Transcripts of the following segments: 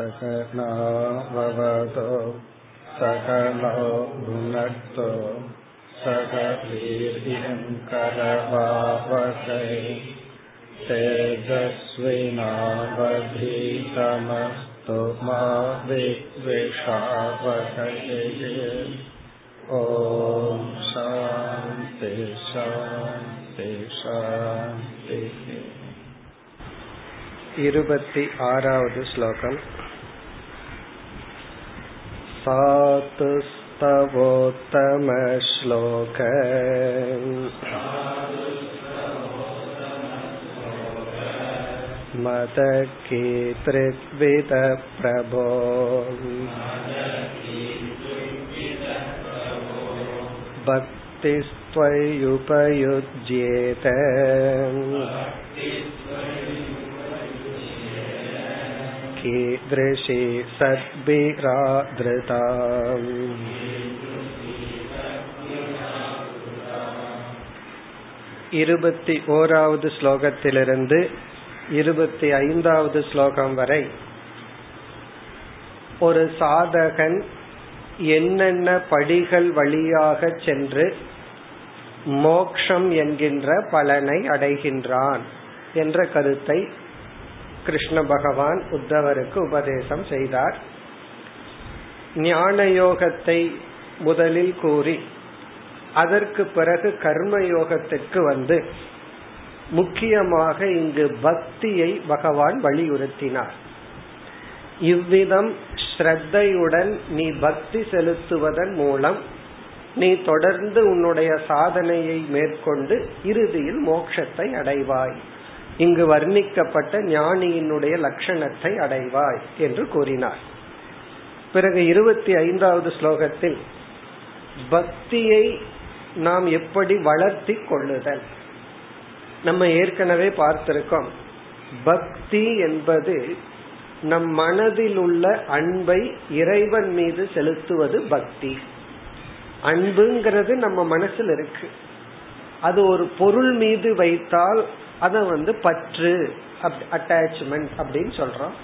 सक भवतु। सकलो भुनत् सकीरिहङ्करभावकये तेजस्विनावधीतमस्तु मा विषाव ॐ शान्ति शान्ति शान्तिः। इरुपति आरावद् श्लोकम्। सातुस्तवोत्तमश्लोक मदकीतृग्विदप्रभो भक्तिस्त्वयुपयुज्येत कीदृशी सद्भिरादृता இருபத்தி ஓராவது ஸ்லோகத்திலிருந்து இருபத்தி ஐந்தாவது ஸ்லோகம் வரை ஒரு சாதகன் என்னென்ன படிகள் வழியாக சென்று மோக்ஷம் என்கின்ற பலனை அடைகின்றான் என்ற கருத்தை கிருஷ்ண பகவான் உத்தவருக்கு உபதேசம் செய்தார். ஞான யோகத்தை முதலில் கூறி அதற்கு பிறகு கர்ம யோகத்திற்கு வந்து முக்கியமாக இங்கு பக்தியை பகவான் வலியுறுத்தினார். இவ்விதம் ஸ்ரத்தையுடன் நீ பக்தி செலுத்துவதன் மூலம் நீ தொடர்ந்து உன்னுடைய சாதனையை மேற்கொண்டு இறுதியில் மோட்சத்தை அடைவாய். இங்கு வர்ணிக்கப்பட்ட ஞானியினுடைய லட்சணத்தை அடைவாய் என்று கூறினார். பிறகு இருபத்தி ஐந்தாவது ஸ்லோகத்தில் பக்தியை நாம் எப்படி வளர்த்தி கொள்ளுதல்? நம்ம ஏற்கனவே பார்த்திருக்கோம். பக்தி என்பது நம் மனதில் உள்ள அன்பை இறைவன் மீது செலுத்துவது பக்தி. அன்புங்கிறது நம்ம மனசில் இருக்கு. அது ஒரு பொருள் மீது வைத்தால் அது வந்து பற்று அட்டாச்மெண்ட் அப்படின்னு சொல்றோம்.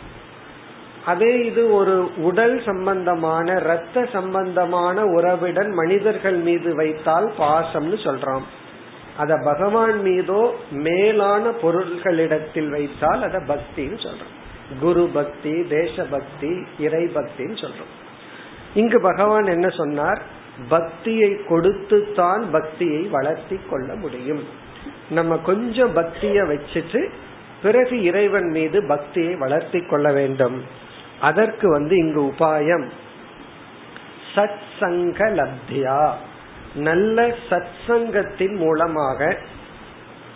அதே இது ஒரு உடல் சம்பந்தமான இரத்த சம்பந்தமான உறவுடன் மனிதர்கள் மீது வைத்தால் பாசம்னு சொல்றோம். அத பகவான் மீதோ மேலான பொருள்களிடத்தில் வைத்தால் அத பக்தின்னு சொல்றோம். குரு பக்தி தேச பக்தி இறை பக்தின்னு சொல்றோம். இங்கு பகவான் என்ன சொன்னார்? பக்தியை கொடுத்து தான் பக்தியை வளர்த்தி கொள்ள முடியும். நம்ம கொஞ்சம் பக்திய வச்சுட்டு பிறகு இறைவன் மீது பக்தியை வளர்த்தி கொள்ள வேண்டும். அதற்கு வந்து இங்கு உபாயம். சத் சங்க லப்தியா நல்ல சத் சங்கத்தின் மூலமாக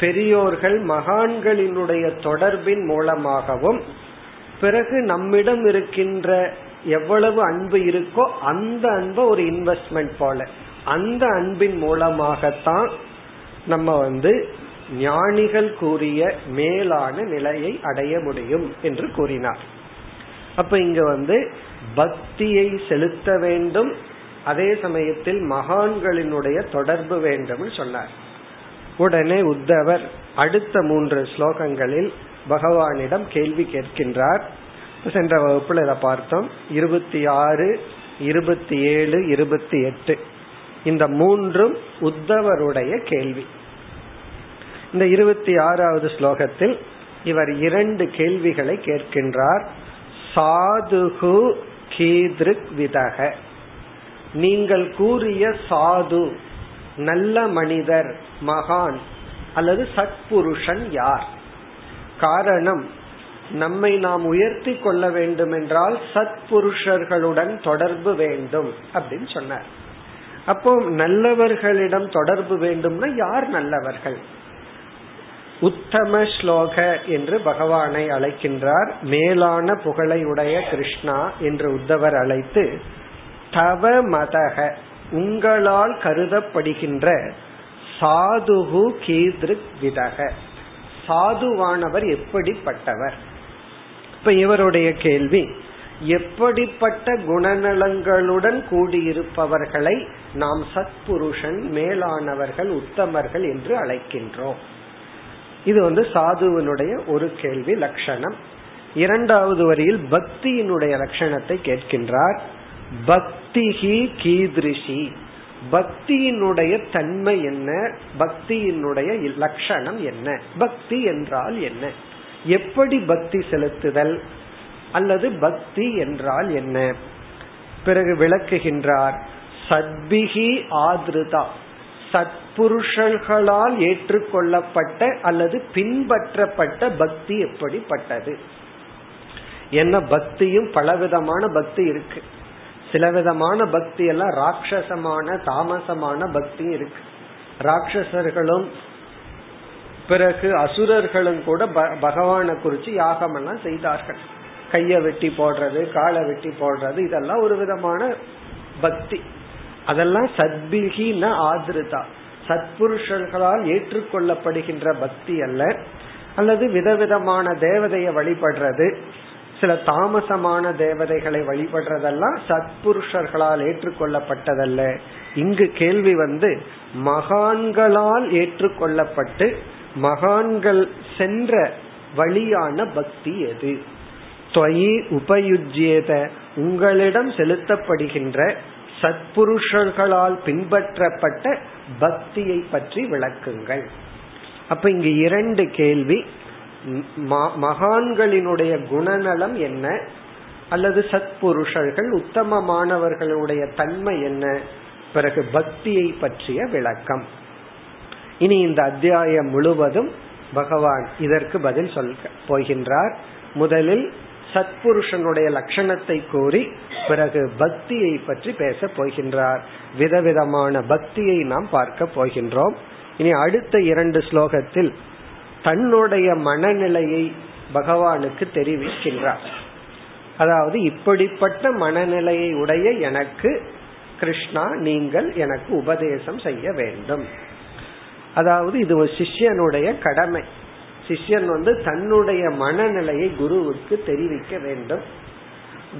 பெரியோர்கள் மகான்களினுடைய தொடர்பின் மூலமாகவும் பிறகு நம்மிடம் இருக்கின்ற எவ்வளவு அன்பு இருக்கோ அந்த அன்பை ஒரு இன்வெஸ்ட்மெண்ட் போல. அந்த அன்பின் மூலமாகத்தான் நம்ம வந்து ஞானிகள் கூறிய மேலான நிலையை அடைய முடியும் என்று கூறினார். அப்ப இங்க வந்து பக்தியை செலுத்த வேண்டும் அதே சமயத்தில் மகான்களினுடைய தொடர்பு வேண்டும் சொன்னார். உடனே உத்தவர் அடுத்த மூன்று ஸ்லோகங்களில் பகவானிடம் கேள்வி கேட்கின்றார். சென்ற வகுப்புல இதை பார்த்தோம். இருபத்தி ஆறு இருபத்தி ஏழு இருபத்தி எட்டு. இந்த மூன்றும் உத்தவருடைய கேள்வி. இந்த இருபத்தி ஆறாவது ஸ்லோகத்தில் இவர் இரண்டு கேள்விகளை கேட்கின்றார். சாதுகு கீதிருக் விதக. நீங்கள் கூறிய சாது நல்ல மனிதர் மகான் அல்லது சத்புருஷன் யார்? காரணம் நம்மை நாம் உயர்த்தி கொள்ள வேண்டும் என்றால் சத்புருஷர்களுடன் தொடர்பு வேண்டும் அப்படின்னு சொன்னார். அப்போ நல்லவர்களிடம் தொடர்பு வேண்டும்னா யார் நல்லவர்கள்? உத்தம ஸ்லோக என்று பகவானை அழைக்கின்றார். மேலான புகழையுடைய கிருஷ்ணா என்று உத்தவர் அழைத்து தவ மதக உங்களால் கருதப்படுகின்ற சாதுகு கீதிருக் விதக சாதுவானவர் எப்படிப்பட்டவர்? இப்ப இவருடைய கேள்வி எப்படிப்பட்ட குணநலங்களுடன் கூடியிருப்பவர்களை நாம் சத்புருஷன் மேலானவர்கள் உத்தமர்கள் என்று அழைக்கின்றோம். இது வந்து சாதுவனுடைய ஒரு கேள்வி லட்சணம். இரண்டாவது வரியில் பக்தியினுடைய லட்சணத்தை கேட்கின்றார். பக்திஹி கீதிருஷி. பக்தியினுடைய தன்மை என்ன? பக்தியினுடைய லட்சணம் என்ன? பக்தி என்றால் என்ன? எப்படி பக்தி செலுத்துதல்? அல்லது பக்தி என்றால் என்ன? பிறகு விளக்குகின்றார் சத்பிகி ஆதிருதா. சத்புருஷர்களால் ஏற்றுக்கொள்ளப்பட்ட அல்லது பின்பற்றப்பட்ட பக்தி எப்படிப்பட்டது? என்ன பக்தியும் பலவிதமான பக்தி இருக்கு. சில விதமான பக்தி எல்லாம் ராட்சசமான தாமசமான பக்தி இருக்கு. ராட்சசர்களும் பிறகு அசுரர்களும் கூட பகவானை குறிச்சு யாகம் எல்லாம் செய்தார்கள். கைய வெட்டி போடுறது காலை வெட்டி போடுறது இதெல்லாம் ஒரு விதமான பக்தி. அதெல்லாம் சத்பிகின ஆதிருதா. சத்புருஷர்களால் ஏற்றுக்கொள்ளப்படுகின்ற பக்தி அல்ல. அல்லது விதவிதமான தேவதையை வழிபடுறது சில தாமசமான தேவதைகளை வழிபடுறதெல்லாம் சத்புருஷர்களால் ஏற்றுக்கொள்ளப்பட்டதல்ல. இங்கு கேள்வி வந்து மகான்களால் ஏற்றுக்கொள்ளப்பட்டு மகான்கள் சென்ற வழியான பக்தி எது? தொயி உபயுஜ்யேத. உங்களிடம் செலுத்தப்படுகின்ற சத்புருஷர்களால் பின்பற்றப்பட்ட பக்தியை பற்றி விளக்குங்கள். அப்ப இங்கு இரண்டு கேள்வி. மகான்களினுடைய குணநலம் என்ன? அல்லது சத்புருஷர்கள் உத்தமமானவர்களுடைய தன்மை என்ன? பிறகு பக்தியை பற்றிய விளக்கம். இனி இந்த அத்தியாயம் முழுவதும் பகவான் இதற்கு பதில் சொல்ல போகின்றார். முதலில் சத்புருஷனுடைய லட்சணத்தை கூறி பிறகு பக்தியை பற்றி பேச போகின்றார். விதவிதமான பக்தியை நாம் பார்க்க போகின்றோம். இனி அடுத்த இரண்டு ஸ்லோகத்தில் தன்னுடைய மனநிலையை பகவானுக்கு தெரிவிக்கின்றார். அதாவது இப்படிப்பட்ட மனநிலையை உடைய எனக்கு கிருஷ்ணா நீங்கள் எனக்கு உபதேசம் செய்ய வேண்டும். அதாவது இது ஒரு சிஷ்யனுடைய கடமை. சிஷ்யன் வந்து தன்னுடைய மனநிலையை குருவுக்கு தெரிவிக்க வேண்டும்.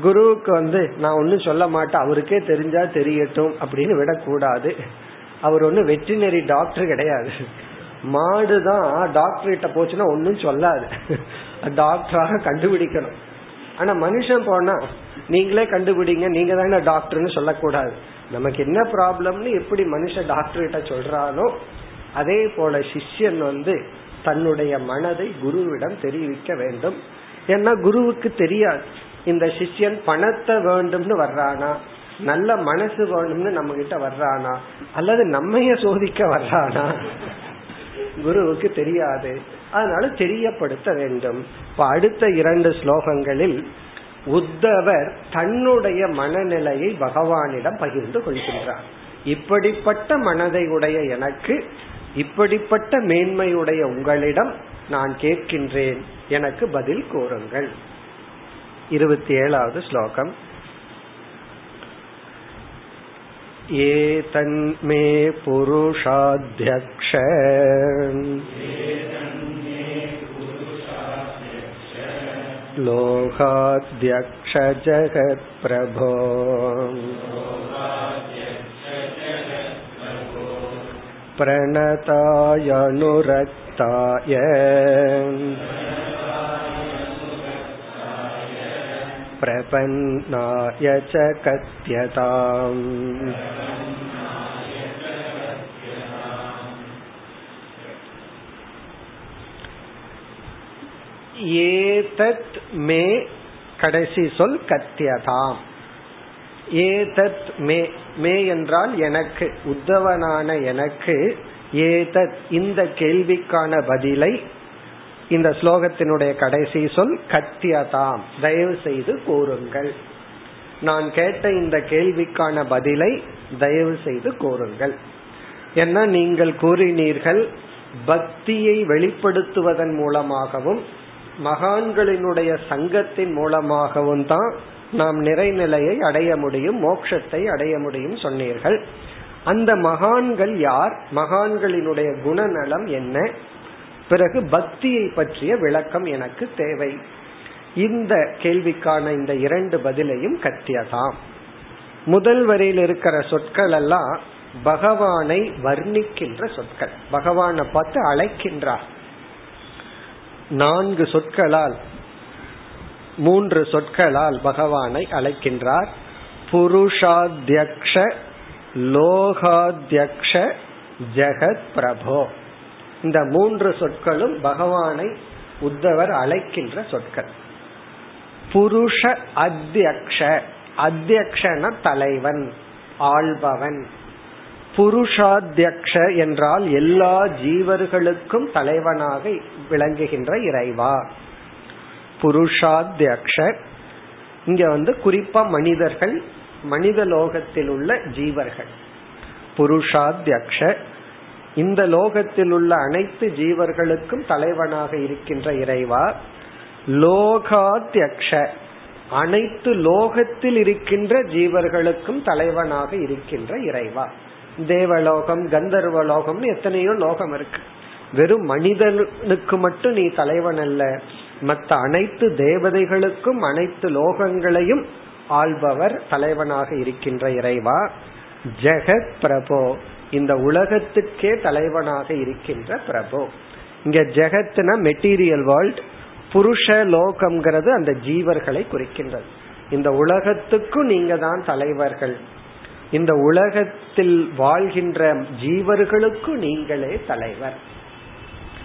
குருவுக்கு வந்து நான் ஒன்னும் சொல்ல மாட்டேன். அவருக்கே தெரிஞ்சா தெரியட்டும் அப்படின்னு விடக்கூடாது. அவர் ஒண்ணு வெட்டினரி டாக்டர் கிடையாது. மாடு தான் டாக்டர்கிட்ட போச்சுன்னா ஒன்னும் சொல்லாது. டாக்டராக கண்டுபிடிக்கணும். ஆனா மனுஷன் போனா நீங்களே கண்டுபிடிங்க. நீங்க தானே டாக்டர்னு சொல்லக்கூடாது. நமக்கு என்ன ப்ராப்ளம்னு எப்படி மனுஷன் டாக்டர் கிட்ட சொல்றானோ அதே போல சிஷ்யன் வந்து தன்னுடைய மனதை குருவிடம் தெரிவிக்க வேண்டும். ஏன்னா குருவுக்கு தெரியாது. இந்த சிஷ்யன் பணத்தை வேண்டும்னு வர்றானா? நல்ல மனசு வேணும்னு நம்ம கிட்ட வர்றானா? அல்லது நம்மைய சோதிக்க வர்றானா? குருவுக்கு தெரியாது. அதனால தெரியப்படுத்த வேண்டும். இப்ப அடுத்த இரண்டு ஸ்லோகங்களில் உத்தவர் தன்னுடைய மனநிலையை பகவானிடம் பகிர்ந்து கொள்கின்றார். இப்படிப்பட்ட மனதை உடைய எனக்கு இப்படிப்பட்ட மேன்மையுடைய உங்களிடம் நான் கேட்கின்றேன் எனக்கு பதில் கூறுங்கள் இருபத்தி ஏழாவது ஸ்லோகம் एतन्मे पुरुषाध्यक्ष लोकाध्यक्ष जगत्प्रभो प्रणतायनुरक्ताय प्रपन्नाय च कथ्यताम् ஏதத் மே கடைசி சொல் கத்தியதாம் ஏதத் மே மே என்றால் எனக்கு உத்தவனான எனக்கு ஏதத் இந்த கேள்விக்கான பதிலை இந்த ஸ்லோகத்தினுடைய கடைசி சொல் கத்தியதாம் தயவு செய்து கூறுங்கள் நான் கேட்ட இந்த கேள்விக்கான பதிலை தயவு செய்து கூறுங்கள் என்ன நீங்கள் கூறினீர்கள் பக்தியை வெளிப்படுத்துவதன் மூலமாகவும் மகான்களினுடைய சங்கத்தின் மூலமாகவும் தான் நாம் நிறைநிலையை அடைய முடியும் மோட்சத்தை அடைய முடியும் சொன்னீர்கள். அந்த மகான்கள் யார்? மகான்களினுடைய குணநலம் என்ன? பிறகு பக்தியை பற்றிய விளக்கம் எனக்கு தேவை. இந்த கேள்விக்கான இந்த இரண்டு பதிலையும் கத்தியதாம். முதல் வரையில் இருக்கிற சொற்கள் எல்லாம் பகவானை வர்ணிக்கின்ற சொற்கள். பகவானை பார்த்து அழைக்கின்றார். நான்கு சொற்களால் மூன்று சொற்களால் பகவானை அழைக்கின்றார். புருஷாத்தியக்ஷ லோகாத்தியக்ஷ ஜெகத் பிரபோ. இந்த மூன்று சொற்களும் பகவானை உத்தவர் அழைக்கின்ற சொற்கள். புருஷ அத்தியக்ஷ அத்தியக்ஷன தலைவன் ஆள்பவன். புருஷாத்தியக்ஷ என்றால் எல்லா ஜீவர்களுக்கும் தலைவனாக விளங்குகின்ற இறைவா. புருஷாத்தியக்ஷ இங்க வந்து குறிப்பா மனிதர்கள் மனித லோகத்தில் உள்ள ஜீவர்கள். புருஷாத்தியக்ஷ இந்த லோகத்தில் உள்ள அனைத்து ஜீவர்களுக்கும் தலைவனாக இருக்கின்ற இறைவா. லோகாத்தியக்ஷ அனைத்து லோகத்தில் இருக்கின்ற ஜீவர்களுக்கும் தலைவனாக இருக்கின்ற இறைவா. தேவலோகம் கந்தர்வலோகம்னு எத்தனையோ லோகம் இருக்கு. வெறும் மனிதனுக்கு மட்டும் நீ தலைவன் அல்ல மற்ற அனைத்து தேவதைகளுக்கும் அனைத்து லோகங்களையும் ஆள்பவர் தலைவனாக இருக்கின்ற இறைவா. ஜெகத் பிரபோ. இந்த உலகத்துக்கே தலைவனாக இருக்கின்ற பிரபு. இங்க ஜெகத்னா மெட்டீரியல் வேர்ல்ட் புருஷ லோகம்ங்கிறது அந்த ஜீவர்களை குறிக்கின்றது. இந்த உலகத்துக்கும் நீங்க தான் தலைவர்கள். இந்த உலகத்தில் வாழ்கின்ற ஜீவர்களுக்கும் நீங்களே தலைவர்.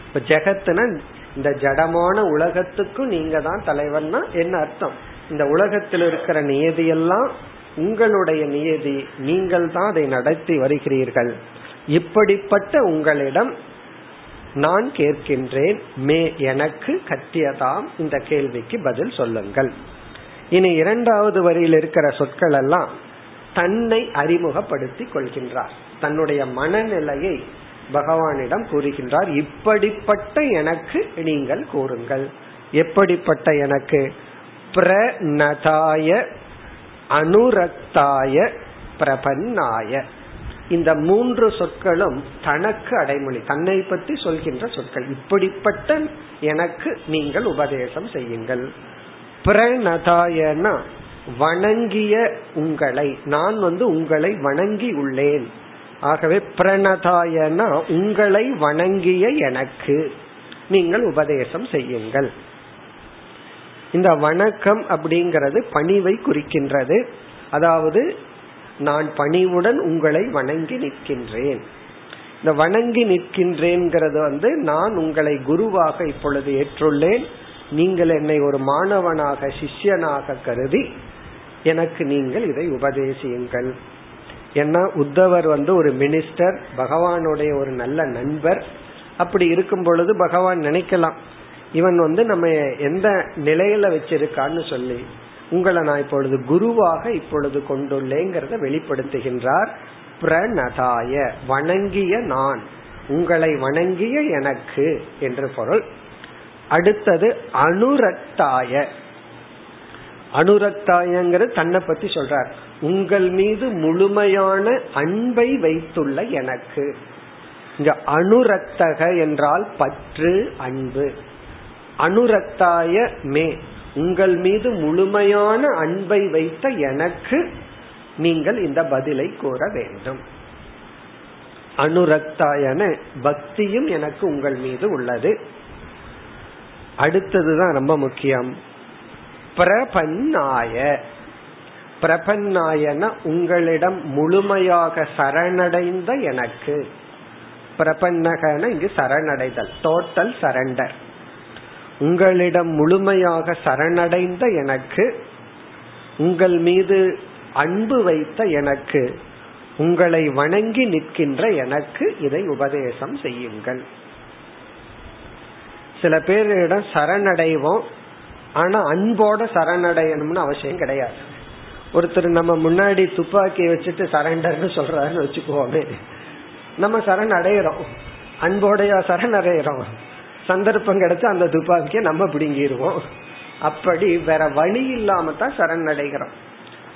இப்ப ஜெகத்னா இந்த ஜடமான உலகத்துக்கும் நீங்க தான் தலைவர்னா என்ன அர்த்தம்? இந்த உலகத்தில் இருக்கிற நியதியெல்லாம் உங்களுடைய நியதி. நீங்கள் தான் அதை நடத்தி வருகிறீர்கள். இப்படிப்பட்ட உங்களிடம் நான் கேட்கின்றேன் மே எனக்கு கட்டியதாம் இந்த கேள்விக்கு பதில் சொல்லுங்கள். இனி இரண்டாவது வரியில் இருக்கிற சொற்கள் எல்லாம் தன்னை அறிமுகப்படுத்தி கொள்கின்றார். தன்னுடைய மனநிலையை பகவானிடம் கூறுகின்றார் இப்படிப்பட்ட எனக்கு நீங்கள் கூறுங்கள். எப்படிப்பட்ட எனக்கு? பிரநதாய அனுரக்தாய பிரபன்னாய. இந்த மூன்று சொற்களும் தனக்கு அடைமொழி தன்னை பற்றி சொல்கின்ற சொற்கள். இப்படிப்பட்ட எனக்கு நீங்கள் உபதேசம் செய்யுங்கள். பிரணதாயனா வணங்கிய உங்களை நான் வந்து உங்களை வணங்கி உள்ளேன். ஆகவே பிரணதாயனா உங்களை வணங்கிய எனக்கு. நீங்கள் உபதேசம் செய்யுங்கள். இந்த வணக்கம் அப்படிங்கிறது பணிவை குறிக்கின்றது. அதாவது நான் பணிவுடன் உங்களை வணங்கி நிற்கின்றேன். இந்த வணங்கி நிற்கின்றேங்கிறது வந்து நான் உங்களை குருவாக இப்பொழுது ஏற்றுள்ளேன். நீங்கள் என்னை ஒரு மாணவனாக சிஷ்யனாக கருதி எனக்கு நீங்கள் இதை உபதேசியுங்கள். ஏன்னா உத்தவர் வந்து ஒரு மினிஸ்டர் பகவானுடைய ஒரு நல்ல நண்பர். அப்படி இருக்கும் பொழுது பகவான் நினைக்கலாம் இவன் வந்து நம்ம எந்த நிலையில வச்சிருக்கான்னு சொல்லி உங்களை நான் இப்பொழுது குருவாக இப்பொழுது கொண்டுள்ளேங்கிறத வெளிப்படுத்துகின்றார். பிரணதாய வணங்கிய நான் உங்களை வணங்கிய எனக்கு என்று பொருள். அடுத்தது அனுரக்தாய அனுரக்தாயங்கிறது தன்னை பத்தி சொல்றார். உங்கள் மீது முழுமையான அன்பை வைத்துள்ள எனக்கு. இங்க அனுரக்தக என்றால் பற்று அன்பு. அனுரக்தாய மே உங்கள் மீது முழுமையான அன்பை வைத்த எனக்கு நீங்கள் இந்த பதிலை கூற வேண்டும். அனுரக்தாயன பக்தியும் எனக்கு உங்கள் மீது உள்ளது. அடுத்ததுதான் ரொம்ப முக்கியம். பிரபன்னாய. பிரபன்னாயன உங்களிடம் முழுமையாக சரணடைந்த எனக்கு. பிரபன்னகன இங்கு சரணடைதல் டோட்டல் சரண்டர் உங்களிடம் முழுமையாக சரணடைந்த எனக்கு உங்கள் மீது அன்பு வைத்த எனக்கு உங்களை வணங்கி நிற்கின்ற எனக்கு இதை உபதேசம் செய்யுங்கள். சில பேரிடம் சரணடைவோம் ஆனா அன்போட சரணடையணும்னு அவசியம் கிடையாது. ஒருத்தர் நம்ம முன்னாடி துப்பாக்கி வச்சுட்டு சரண்டர்னு சொல்றாருன்னு வச்சுக்குவோமே நம்ம சரண் அடையிறோம். அன்போடைய சரண் அடையிறோம். சந்தர்ப்பம் கிடைச்சா அந்த துப்பாக்கியை நம்ம பிடுங்கிடுவோம். அப்படி வேற வழி இல்லாம தான் சரணடைகிறோம்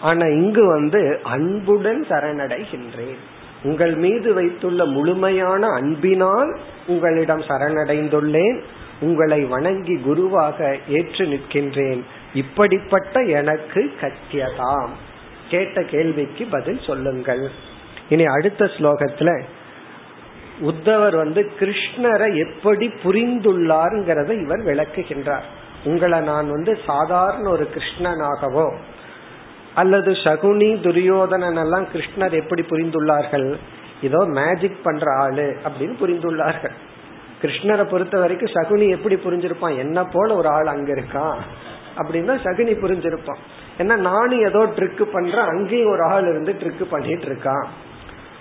ஆனா இங்கு வந்து அன்புடன் சரணடைகின்றேன் உங்கள் மீது வைத்துள்ள முழுமையான அன்பினால் உங்களிடம் சரணடைந்துள்ளேன் உங்களை வணங்கி குருவாக ஏற்று நிற்கின்றேன். இப்படிப்பட்ட எனக்கு கத்தியதாம் கேட்ட கேள்விக்கு பதில் சொல்லுங்கள். இனி அடுத்த ஸ்லோகத்துல உத்தவர் வந்து கிருஷ்ணரை எப்படி புரிந்துள்ளாருங்கிறத இவர் விளக்குகின்றார். உங்களை நான் வந்து சாதாரண ஒரு கிருஷ்ணனாகவோ அல்லது சகுனி துரியோதனன் எல்லாம் கிருஷ்ணர் எப்படி புரிந்துள்ளார்கள்? இதோ மேஜிக் பண்ற ஆளு அப்படின்னு புரிந்துள்ளார்கள். கிருஷ்ணரை பொறுத்த வரைக்கும் சகுனி எப்படி புரிஞ்சிருப்பான்? என்ன போல ஒரு ஆள் அங்க இருக்கான். அப்படின்னா சகுனி புரிஞ்சிருப்பான். ஏன்னா நானும் ஏதோ ட்ரிக் பண்றேன் அங்கேயும் ஒரு ஆள் இருந்து ட்ரிக் பண்ணிட்டு இருக்கான்.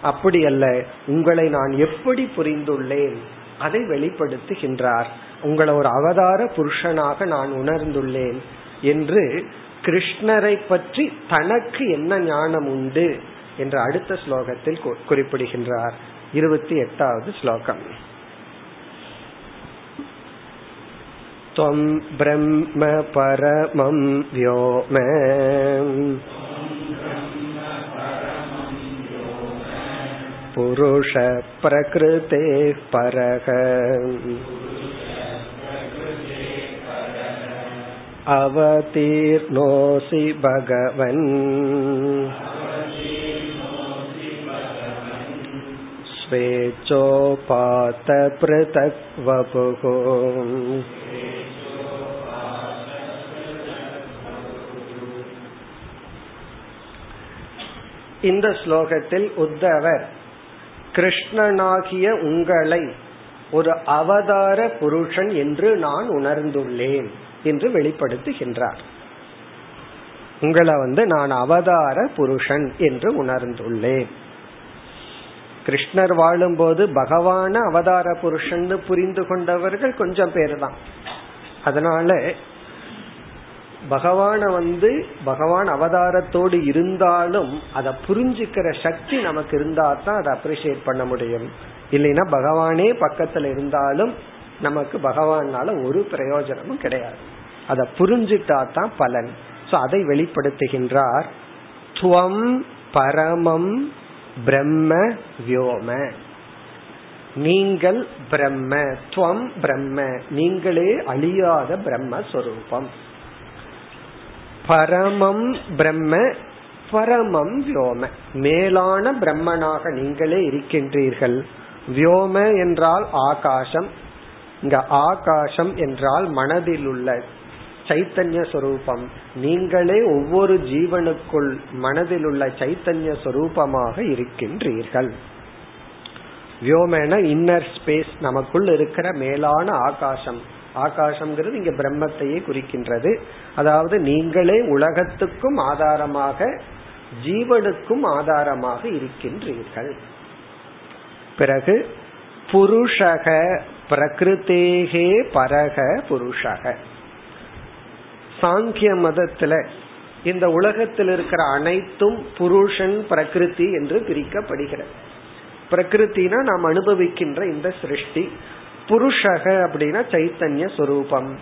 அப்படி அல்ல உங்களை நான் எப்படி புரிந்துள்ளேன்? அதை வெளிப்படுத்துகின்றார். உங்களை ஒரு அவதார புருஷனாக நான் உணர்ந்துள்ளேன் என்று கிருஷ்ணரை பற்றி தனக்கு என்ன ஞானம் உண்டு என்று அடுத்த ஸ்லோகத்தில் குறிப்பிடுகின்றார். இருபத்தி எட்டாவது ஸ்லோகம். त्वं ब्रह्म परमं व्योम पुरुषप्रकृतेः परः अवतीर्णोऽसि भगवन् स्वेच्छोपातपृथक् वपुः இந்த ஸ்லோகத்தில் உத்தவர் கிருஷ்ணனாகிய உங்களை ஒரு அவதார புருஷன் என்று நான் உணர்ந்துள்ளேன் என்று வெளிப்படுத்துகின்றார். உங்களை வந்து நான் அவதார புருஷன் என்று உணர்ந்துள்ளேன். கிருஷ்ணர் வாழும்போது பகவான அவதார புருஷன் புரிந்து கொண்டவர்கள் கொஞ்சம் பேர் தான். அதனால பகவான வந்து பகவான் அவதாரத்தோடு இருந்தாலும் அதை புரிஞ்சுக்கிற சக்தி நமக்கு இருந்தா தான் அதை அப்ரிசியேட் பண்ண முடியும். இல்லைன்னா பகவானே பக்கத்துல இருந்தாலும் நமக்கு பகவானால ஒரு பிரயோஜனமும் கிடையாது. அதை புரிஞ்சுட்டா தான் பலன். சோ அதை வெளிப்படுத்துகின்றார். துவம் பரமம் பிரம்ம வியோம. நீங்கள் பிரம்ம துவம் பிரம்ம. நீங்களே அழியாத பிரம்மஸ்வரூபம் பரமம் பிரம்ம பரமம் வியோம. மேலான பிரம்மனாக நீங்களே இருக்கின்றீர்கள். வியோம என்றால் ஆகாசம். இங்க ஆகாசம் என்றால் மனதில் உள்ள சைத்தன்ய சொரூபம். நீங்களே ஒவ்வொரு ஜீவனுக்குள் மனதில் உள்ள சைத்தன்ய சொரூபமாக இருக்கின்றீர்கள். வியோமேன இன்னர் ஸ்பேஸ் நமக்குள் இருக்கிற மேலான ஆகாசம். ஆகாசம்ங்கிறது இங்க பிரம்மத்தையே குறிக்கின்றது. அதாவது நீங்களே உலகத்துக்கும் ஆதாரமாக ஜீவனுக்கும் ஆதாரமாக இருக்கின்றீர்கள். பிறகு புருஷக பிரகிருத்தேகே பரக புருஷக. சாங்கிய மதத்துல இந்த உலகத்தில் இருக்கிற அனைத்தும் புருஷன் பிரகிருதி என்று பிரிக்கப்படுகிறது. பிரகிருத்தினா நாம் அனுபவிக்கின்ற இந்த சிருஷ்டி. புருஷக அப்படின்னா சைத்தன்ய சொரூபம்.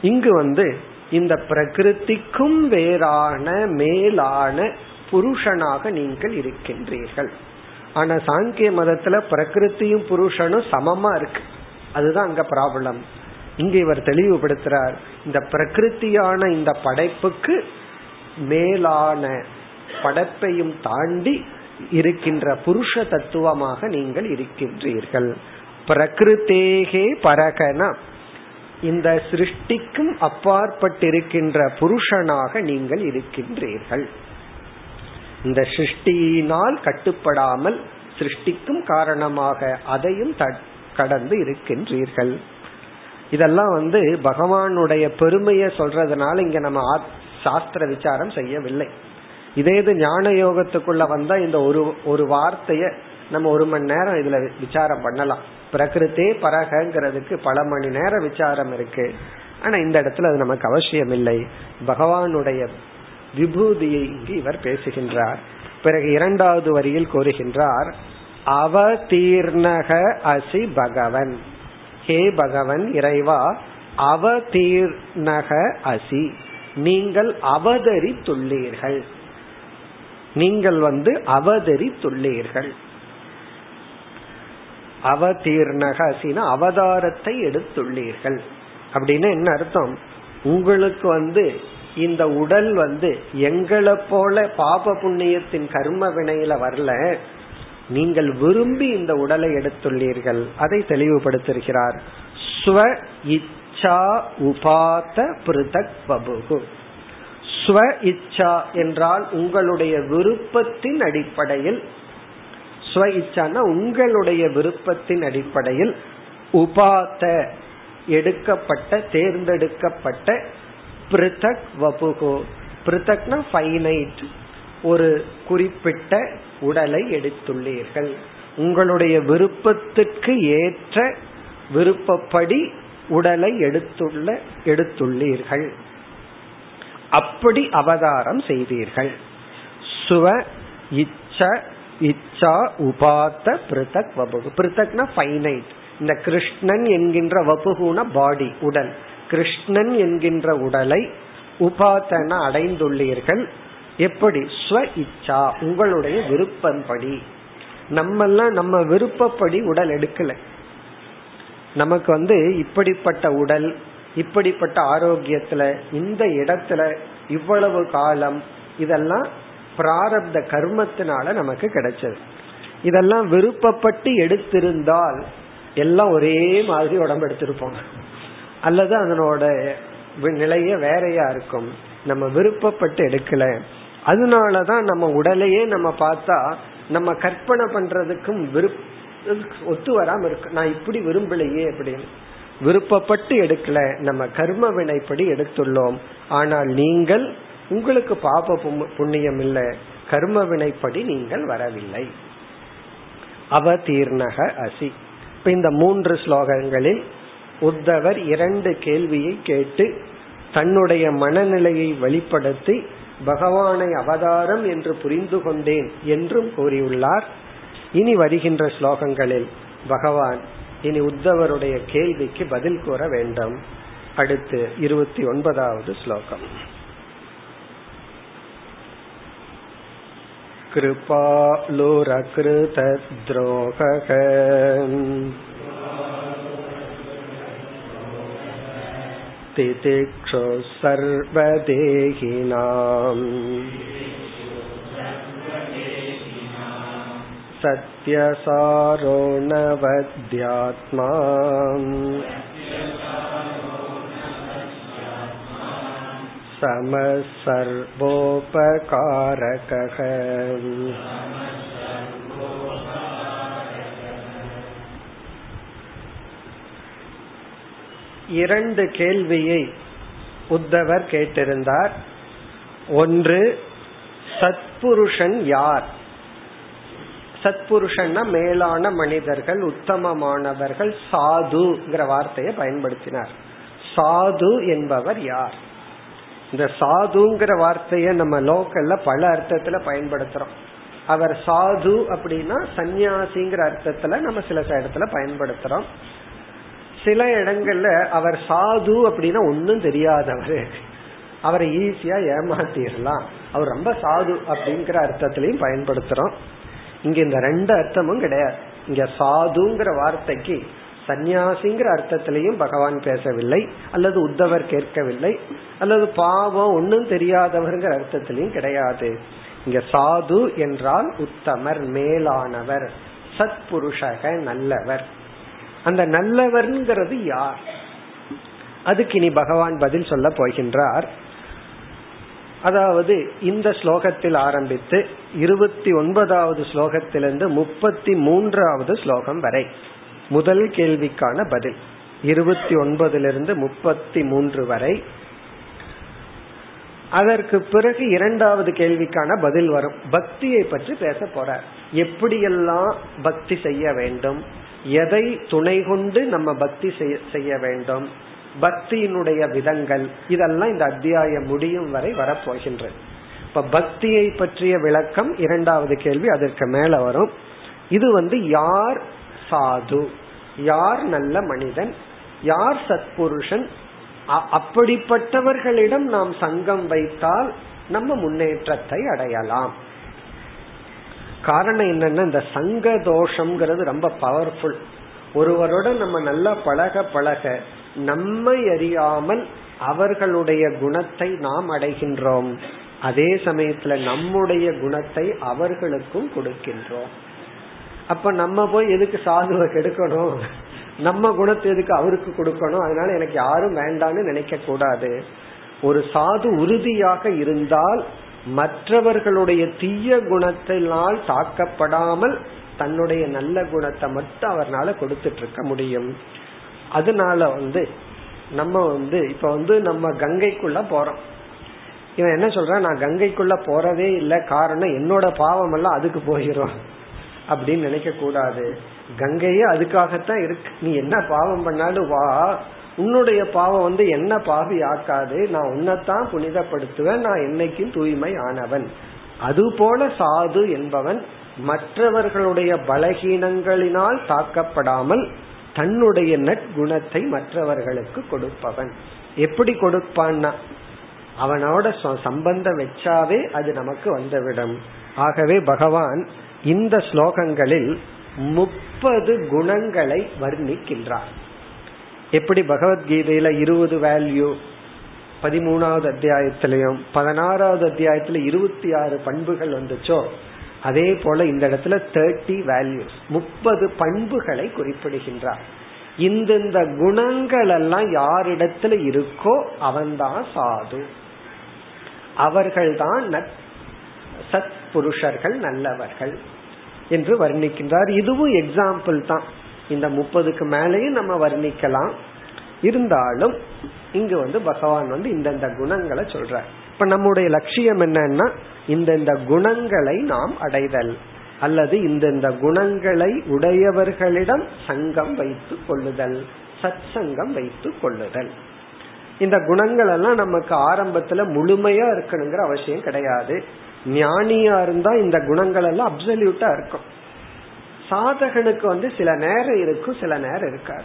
இங்கு வந்து இந்த பிரகிருதிக்கும் வேறான மேலான புருஷனாக நீங்கள் இருக்கின்றீர்கள். ஆனா சாங்கிய மதத்துல பிரகிருத்தியும் புருஷனும் சமமா இருக்கு. அதுதான் அங்க ப்ராப்ளம் இங்க இவர் தெளிவுபடுத்துறார் இந்த பிரகிருத்தியான இந்த படைப்புக்கு மேலான படைப்பையும் தாண்டி இருக்கின்ற புருஷ தத்துவமாக நீங்கள் இருக்கின்றீர்கள். பிரகிருத்தேகே பரகன. இந்த சிருஷ்டிக்கும் அப்பாற்பட்டிருக்கின்ற புருஷனாக நீங்கள் இருக்கின்றீர்கள். இந்த சிருஷ்டியினால் கட்டுப்படாமல் சிருஷ்டிக்கும் காரணமாக அதையும் கடந்து இருக்கின்றீர்கள். இதெல்லாம் வந்து பகவானுடைய பெருமையை சொல்றதுனால இங்க நம்ம சாஸ்திர விசாரம் செய்யவில்லை. இதே இது ஞான யோகத்துக்குள்ள வந்தா இந்த ஒரு ஒரு வார்த்தைய நம்ம ஒரு மணி நேரம் இதுல விசாரம் பண்ணலாம். பிரகிருத்தே பரகங்கிறதுக்கு பல மணி நேர விசாரம் இருக்கு. ஆனா இந்த இடத்துல அது நமக்கு அவசியம் இல்லை. பகவானுடைய விபூதியை இங்கு இவர் பேசுகின்றார். பிறகு இரண்டாவது வரியில் கூறுகின்றார் அவதீர்ணக அசி பகவன். ஹே பகவன் இறைவா அவதீர்ணக அசி. நீங்கள் அவதரித்துள்ளீர்கள். நீங்கள் வந்து அவதரித்துள்ளீர்கள். அவதீர்ணக அசினா அவதாரத்தை எடுத்துள்ளீர்கள். அப்படின்னு என்ன அர்த்தம்? உங்களுக்கு வந்து இந்த உடல் வந்து எங்களை போல பாப புண்ணியத்தின் கர்ம வினையில வரல. நீங்கள் விரும்பி இந்த உடலை எடுத்துள்ளீர்கள். அதை தெளிவுபடுத்திருக்கிறார் ஸ்வ இச்சா உபாத பிருதக் பபுகு ஸ்வ இச்சா என்றால் உங்களுடைய விருப்பத்தின் அடிப்படையில் ஸ்வ இச்சான்னா உங்களுடைய விருப்பத்தின் அடிப்படையில் உபாத்த எடுக்கப்பட்ட தேர்ந்தெடுக்கப்பட்ட பிருதக் வபுகோ பிருதக்னா ஃபைனைட் ஒரு குறிப்பிட்ட உடலை எடுத்துள்ளீர்கள். உங்களுடைய விருப்பத்திற்கு ஏற்ற விருப்பப்படி உடலை எடுத்துள்ள எடுத்துள்ளீர்கள். அப்படி அவதாரம் செய்தீர்கள். சுவ இச்ச இச்சா உபாத்த பிருத்தக் வபுகு பிருத்தக்னா ஃபைனைட் இந்த கிருஷ்ணன் என்கின்ற வபுகுன பாடி உடல். கிருஷ்ணன் என்கின்ற உடலை உபாத்தன அடைந்துள்ளீர்கள். எப்படி? ஸ்வ இச்சா உங்களுடைய விருப்பம்படி. நம்மெல்லாம் நம்ம விருப்பப்படி உடல் எடுக்கல. நமக்கு வந்து இப்படிப்பட்ட உடல் இப்படிப்பட்ட ஆரோக்கியத்துல இந்த இடத்துல இவ்வளவு காலம் இதெல்லாம் பிராரப்த கர்மத்தினால நமக்கு கிடைச்சது. இதெல்லாம் விருப்பப்பட்டு எடுத்திருந்தால் எல்லாம் ஒரே மாதிரி உடம்பு எடுத்திருப்போம். அல்லது அதனோட நிலைய வேறையா இருக்கும். நம்ம விருப்பப்பட்டு எடுக்கல. அதனாலதான் நம்ம உடலையே நம்ம பார்த்தா நம்ம கற்பனை பண்றதுக்கும் விருப்ப ஒத்து வராம இருக்கு. நான் இப்படி விரும்பலையே அப்படின்னு. விருப்பப்பட்டு எடுக்கல. நம்ம கர்ம வினைப்படி எடுத்துள்ளோம். ஆனால் நீங்கள் உங்களுக்கு பாப புண்ணியம் இல்ல கர்ம வினைப்படி நீங்கள் வரவில்லை. அவதீர்ணக அசி. இப்ப இந்த மூன்று ஸ்லோகங்களில் உத்தவர் இரண்டு கேள்வியை கேட்டு தன்னுடைய மனநிலையை வெளிப்படுத்தி பகவானை அவதாரம் என்று புரிந்து கொண்டேன் என்றும் கூறியுள்ளார். இனி வருகின்ற ஸ்லோகங்களில் பகவான் இனி உத்தவருடைய கேள்விக்கு பதில் கூற வேண்டும். அடுத்து இருபத்தி ஒன்பதாவது ஸ்லோகம். कृपालुरकृतद्रोहः तितिक्षु सर्वदेहिनाम् सत्यसारो नवद्यात्मा समः सर्वोपकारकः இரண்டு கேள்வியை உத்தவர் கேட்டிருந்தார் ஒன்று சத்புருஷன் யார் சத்புருஷன்னா மேலான மனிதர்கள் உத்தமமானவர்கள் சாதுங்கிற வார்த்தையை பயன்படுத்தினார் சாது என்பவர் யார் இந்த சாதுங்கிற வார்த்தைய நம்ம லோக்கல்ல பல அர்த்தத்துல பயன்படுத்துறோம். அவர் சாது அப்படின்னா சந்நியாசிங்கிற அர்த்தத்துல நம்ம சில இடத்துல பயன்படுத்துறோம். சில இடங்கள்ல அவர் சாது அப்படின்னா ஒன்னும் தெரியாதவர். அவரை ஈஸியா ஏமாத்திடலாம் அவர் ரொம்ப சாது அப்படிங்கிற அர்த்தத்திலையும் பயன்படுத்துறோம். இங்க இந்த ரெண்டு அர்த்தமும் கிடையாது. இங்க சாதுங்கிற வார்த்தைக்கு சந்நியாசிங்கிற அர்த்தத்திலையும் பகவான் பேசவில்லை அல்லது உத்தவர் கேட்கவில்லை அல்லது பாவம் ஒன்னும் தெரியாதவர்ங்கிற அர்த்தத்திலையும் கிடையாது. இங்க சாது என்றால் உத்தமர் மேலானவர் சத்புருஷக நல்லவர். அந்த நல்லவர்ங்கிறது யார்? அதுக்கு இனி பகவான் பதில் சொல்ல போகின்றார். அதாவது இந்த ஸ்லோகத்தில் ஆரம்பித்து இருபத்தி ஒன்பதாவது ஸ்லோகத்திலிருந்து முப்பத்தி மூன்றாவது ஸ்லோகம் வரை. முதல் கேள்விக்கான பதில். இருபத்தி ஒன்பதிலிருந்து முப்பத்தி மூன்று வரை. அதற்கு பிறகு இரண்டாவது கேள்விக்கான பதில் வரும். பக்தியை பற்றி பேச போறார். எப்படியெல்லாம் பக்தி செய்ய வேண்டும்? எதை துணை கொண்டு நம்ம பக்தி செய்ய வேண்டும்? பக்தியினுடைய விதங்கள். இதெல்லாம் இந்த அத்தியாயம் முடியும் வரை வரப்போகின்றது. இப்ப பக்தியை பற்றிய விளக்கம் இரண்டாவது கேள்வி அதற்கு மேல வரும். இது வந்து யார் சாது. யார் நல்ல மனிதன் யார் சத்புருஷன் அப்படிப்பட்டவர்களிடம் நாம் சங்கம் வைத்தால் நம்ம முன்னேற்றத்தை அடையலாம். காரணம் என்னன்னா இந்த சங்க தோஷம்ங்கிறது ரொம்ப பவர்ஃபுல் ஒருவரோட நம்ம நல்லா பழக பழக நம்மை அறியாமல் அவர்களுடைய குணத்தை நாம் அடைகின்றோம். அதே சமயத்துல நம்முடைய குணத்தை அவர்களுக்கும் கொடுக்கின்றோம். அப்ப நம்ம போய் எதுக்கு சாதுவை கெடுக்கணும்? நம்ம குணத்தை எதுக்கு அவருக்கு கொடுக்கணும்? அதனால எனக்கு யாரும் வேண்டான்னு நினைக்க கூடாது. ஒரு சாது உறுதியாக இருந்தால் மற்றவர்களுடைய தீய குணத்தினால் தாக்கப்படாமல் தன்னுடைய நல்ல குணத்தை மட்டும் அவர்னால கொடுத்துட்டு இருக்க முடியும். அதனால வந்து நம்ம வந்து இப்ப வந்து நம்ம கங்கைக்குள்ள போறோம். இவன் என்ன சொல்றான்? நான் கங்கைக்குள்ள போறதே இல்லை. காரணம் என்னோட பாவம் எல்லாம் அதுக்கு போயிடும் அப்படின்னு நினைக்க கூடாது. கங்கையே அதுக்காகத்தான் இருக்கு. நீ என்ன பாவம் பண்ணாலும் வா. உன்னுடைய பாவம் வந்து என்ன பாவி ஆக்காது. நான் உன்னைத்தான் புனிதப்படுத்துவேன். நான் என்னைக்கும் தூய்மை ஆனவன். அது போல சாது என்பவன் மற்றவர்களுடைய பலகீனங்களினால் தாக்கப்படாமல் தன்னுடைய நற்குணத்தை மற்றவர்களுக்கு கொடுப்பவன். எப்படி கொடுப்பான்னா? அவனோட சம்பந்தம் வச்சாவே அது நமக்கு வந்துவிடும். ஆகவே பகவான் இந்த ஸ்லோகங்களில் முப்பது குணங்களை வர்ணிக்கின்றார். எப்படி பகவத்கீதையில இருபது வேல்யூ பதிமூணாவது அத்தியாயத்திலையும் பதினாறாவது அத்தியாயத்துல இருபத்தி ஆறு பண்புகள் வந்துச்சோ அதே போல இந்த இடத்துல தேர்ட்டி வேல்யூஸ் முப்பது பண்புகளை குறிப்பிடுகின்றார். இந்தந்த குணங்கள் எல்லாம் யாரிடத்துல இருக்கோ அவன்தான் சாது. அவர்கள்தான் சத் புருஷர்கள் நல்லவர்கள் என்று வர்ணிக்கின்றார். இதுவும் எக்ஸாம்பிள் தான். இந்த முப்பதுக்கு மேலேயும் நம்ம வர்ணிக்கலாம். இருந்தாலும் இங்கு வந்து பகவான் வந்து இந்தந்த குணங்களை சொல்றார். இப்ப நம்முடைய லட்சியம் என்னன்னா இந்தந்த குணங்களை நாம் அடைதல் அல்லது இந்தந்த குணங்களை உடையவர்களிடம் சங்கம் வைத்து கொள்ளுதல் சத் சங்கம் வைத்து கொள்ளுதல். இந்த குணங்கள் எல்லாம் நமக்கு ஆரம்பத்துல முழுமையா இருக்கணுங்கிற அவசியம் கிடையாது. ஞானியா இருந்தா இந்த குணங்கள் எல்லாம் அப்சல்யூட்டா இருக்கும். சாதகனுக்கு வந்து சில நேரம் இருக்கும் சில நேரம் இருக்காது.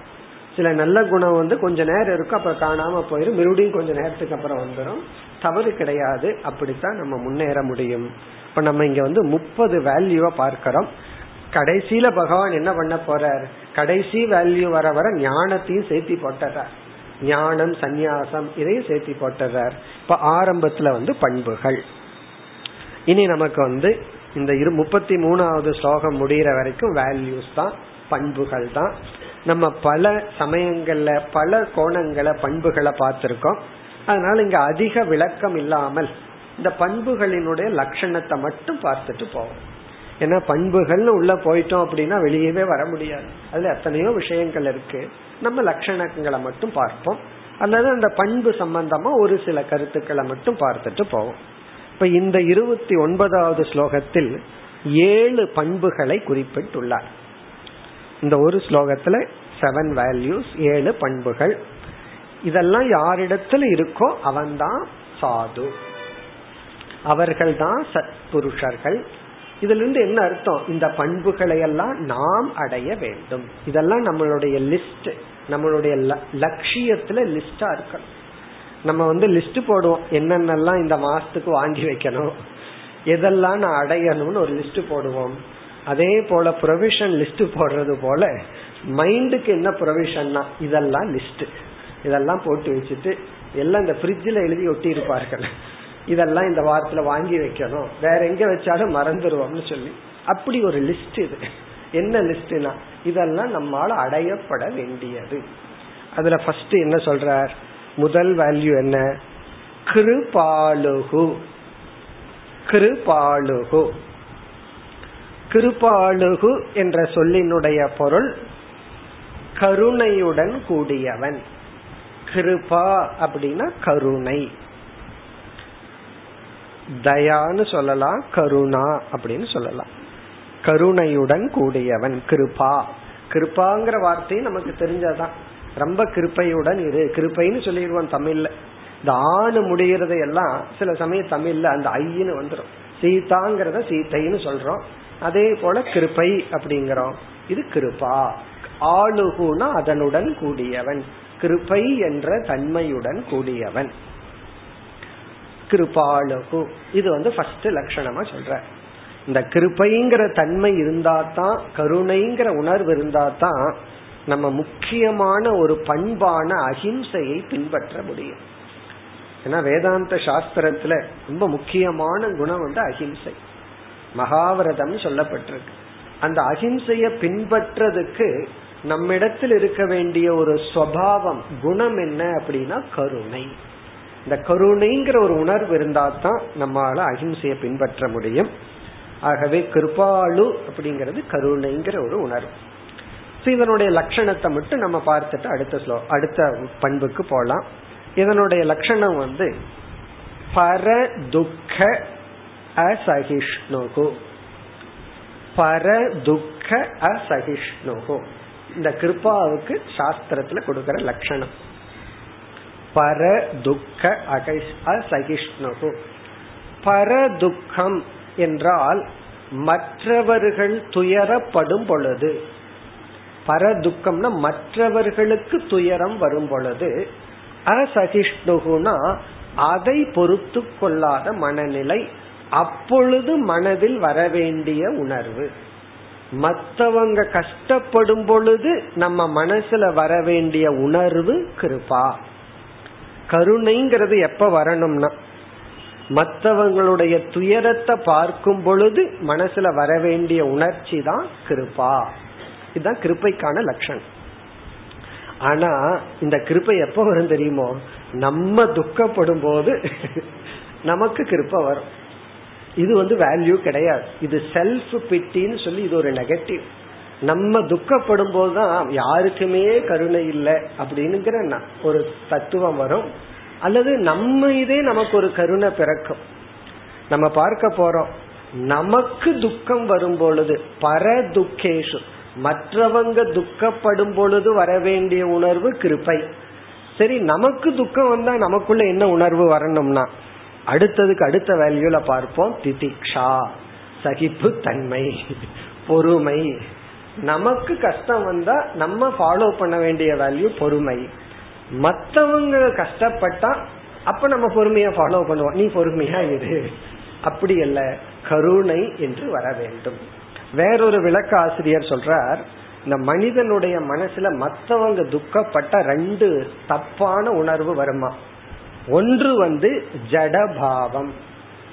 சில நல்ல குணம் வந்து கொஞ்ச நேரம் இருக்கும் அப்புறம் காணாம போயிடும் மறுபடியும் கொஞ்ச நேரத்துக்கு அப்புறம் வந்துடும் தவறு கிடையாது. அப்படித்தான் நம்ம முன்னேற முடியும். இப்ப நம்ம இங்க வந்து முப்பது வேல்யூவா பார்க்கிறோம். கடைசியில பகவான் என்ன பண்ண போறார்? கடைசி வேல்யூ வர வர ஞானத்தையும் சேர்த்தி போட்டுறார். ஞானம் சந்நியாசம் இதையும் சேர்த்தி போட்டுறார். இப்ப ஆரம்பத்துல வந்து பண்புகள். இனி நமக்கு வந்து இந்த இரு முப்பத்தி மூணாவது ஸ்லோகம் முடிகிற வரைக்கும் வேல்யூஸ் தான் பண்புகள் தான். நம்ம பல சமயங்கள்ல பல கோணங்களை பண்புகளை பார்த்திருக்கோம். அதனால இங்க அதிக விளக்கம் இல்லாமல் இந்த பண்புகளினுடைய லட்சணத்தை மட்டும் பார்த்துட்டு போவோம். ஏன்னா பண்புகள்னு உள்ள போயிட்டோம் அப்படின்னா வெளியவே வர முடியாது. அதுல எத்தனையோ விஷயங்கள் இருக்கு. நம்ம லட்சணங்களை மட்டும் பார்ப்போம். அல்லது அந்த பண்பு சம்பந்தமா ஒரு சில கருத்துக்களை மட்டும் பார்த்துட்டு போவோம். இப்ப இந்த இருபத்தி ஒன்பதாவது ஸ்லோகத்தில் ஏழு பண்புகளை குறிப்பிட்டுள்ளார். இந்த ஒரு ஸ்லோகத்துல செவன் வேல்யூஸ் ஏழு பண்புகள். இதெல்லாம் யாரிடத்துல இருக்கோ அவன்தான் சாது. அவர்கள் தான் சத்புருஷர்கள். இதுல இருந்து என்ன அர்த்தம்? இந்த பண்புகளை எல்லாம் நாம் அடைய வேண்டும். இதெல்லாம் நம்மளுடைய லிஸ்ட் நம்மளுடைய லட்சியத்துல லிஸ்டா இருக்கணும். நம்ம வந்து லிஸ்ட் போடுவோம். என்னென்னலாம் இந்த மாசத்துக்கு வாங்கி வைக்கணும்? எதெல்லாம் நான் அடையணும்னு ஒரு லிஸ்ட் போடுவோம். அதே போல ப்ரொவிஷன் லிஸ்ட் போடுறது போல மைண்டுக்கு என்ன ப்ரொவிஷன்னா இதெல்லாம் லிஸ்ட் இதெல்லாம் போட்டு வச்சுட்டு எல்லாம் இந்த ஃப்ரிட்ஜில் எழுதி ஒட்டி இருப்பார்கள் இதெல்லாம் இந்த வாரத்துல வாங்கி வைக்கணும். வேற எங்க வச்சாலும் மறந்துடுவோம்னு சொல்லி. அப்படி ஒரு லிஸ்ட் இது. என்ன லிஸ்ட்னா இதெல்லாம் நம்மால அடையப்பட வேண்டியது. அதுல ஃபர்ஸ்ட் என்ன சொல்றார்? முதல் வேல்யூ என்ன? கிருபாலுகு. கிருபாலுகு. கிருபாலுகு என்ற சொல்லினுடைய பொருள் கருணையுடன் கூடியவன். கிருபா அப்படின்னா கருணை. தயான்னு சொல்லலாம் கருணா அப்படின்னு சொல்லலாம். கருணையுடன் கூடியவன் கிருபா. கிருபாங்கிற வார்த்தையும் நமக்கு தெரிஞ்சதான் ரொம்ப கிருப்பையுடன் இரு. கிருப்பைன்னு சொல்லிடுவோம் தமிழ்ல. இந்த ஆணு முடிகிறதை எல்லாம் சில சமயம் தமிழ்ல அந்த ஐன்னு வந்துடும் சீதாங்கிறத சீத்தைன்னு சொல்றோம். அதே போல கிருப்பை அப்படிங்கிறோம். இது கிருபா ஆளுகுனா அதனுடன் கூடியவன். கிருப்பை என்ற தன்மையுடன் கூடியவன். கிருபாலுகு இது வந்து ஃபர்ஸ்ட் லட்சணமா சொல்ற. இந்த கிருப்பைங்கிற தன்மை இருந்தா தான் கருணைங்கிற உணர்வு இருந்தா தான் நம்ம முக்கியமான ஒரு பண்பான அஹிம்சையை பின்பற்ற முடியும். ஏன்னா வேதாந்த சாஸ்திரத்துல ரொம்ப முக்கியமான குணம் வந்து அஹிம்சை. மகாவிரதம் சொல்லப்பட்டிருக்கு. அந்த அஹிம்சைய பின்பற்றதுக்கு நம்மிடத்தில் இருக்க வேண்டிய ஒரு சுவாவம் குணம் என்ன அப்படின்னா கருணை. இந்த கருணைங்கிற ஒரு உணர்வு இருந்தா தான் நம்மளால அஹிம்சையை பின்பற்ற முடியும். ஆகவே கிருபாலு அப்படிங்கிறது கருணைங்கிற ஒரு உணர்வு. இதனுடைய லட்சணத்தை மட்டும் நம்ம பார்த்துட்டு அடுத்த ஸ்லோ அடுத்த பண்புக்கு போலாம். இதனுடைய லட்சணம் வந்து பர துக்க அசகிஷ்ணுகு. பர துக்க அசகிஷ்ணுகு. இந்த கிருப்பாவுக்கு சாஸ்திரத்துல கொடுக்கிற லட்சணம். பர துக்க அசகிஷ்ணுகு. பர துக்கம் என்றால் மற்றவர்கள் துயரப்படும் பொழுது பரதுக்கம்னா மற்றவர்களுக்கு துயரம் வரும் பொழுது அசகிஷ்ணுகுனா அதை பொறுத்து கொள்ளாத மனநிலை அப்பொழுது மனதில் வரவேண்டிய உணர்வு. மற்றவங்க கஷ்டப்படும் பொழுது நம்ம மனசுல வரவேண்டிய உணர்வு கிருபா. கருணைங்கிறது எப்ப வரணும்னா மற்றவங்களுடைய துயரத்தை பார்க்கும் பொழுது மனசுல வரவேண்டிய உணர்ச்சி தான் கிருபா. இதுதான் கிருப்பைக்கான லட்சணம். ஆனா இந்த கிருப்பை எப்ப வரும் தெரியுமோ? நம்ம துக்கப்படும் போது நமக்கு கிருப்பை வரும். இது வந்து வேல்யூ கிடையாது. இது செல்ஃப் பிட்டின்னு சொல்லி இது ஒரு நெகட்டிவ் நம்ம துக்கப்படும் போதுதான் யாருக்குமே கருணை இல்லை அப்படின்னுங்கிற ஒரு தத்துவம் வரும். அல்லது நம்ம இதே நமக்கு ஒரு கருணை பிறக்கும். நம்ம பார்க்க போறோம் நமக்கு துக்கம் வரும் பொழுது பர துக்கேஷு மற்றவங்க துக்கப்படும் பொழுது வர வேண்டிய உணர்வு கிருப்பை சரி நமக்கு துக்கம் வந்தா நமக்குள்ள என்ன உணர்வு வரணும்னா அடுத்ததுக்கு அடுத்த வேல்யூல பார்ப்போம். திதிக்ஷா சகிப்பு தன்மை பொறுமை. நமக்கு கஷ்டம் வந்தா நம்ம ஃபாலோ பண்ண வேண்டிய வேல்யூ பொறுமை. மற்றவங்க கஷ்டப்பட்டா அப்ப நம்ம பொறுமையா ஃபாலோ பண்ணுவோம். நீ பொறுமையா இரு. அப்படி அல்ல கருணை என்று வர வேண்டும். வேறொரு விளக்க ஆசிரியர் சொல்றார் இந்த மனிதனுடைய மனசுல மத்தவங்க துக்கப்பட்ட ரெண்டு தப்பான உணர்வு வருமா? ஒன்று வந்து ஜடபாவம்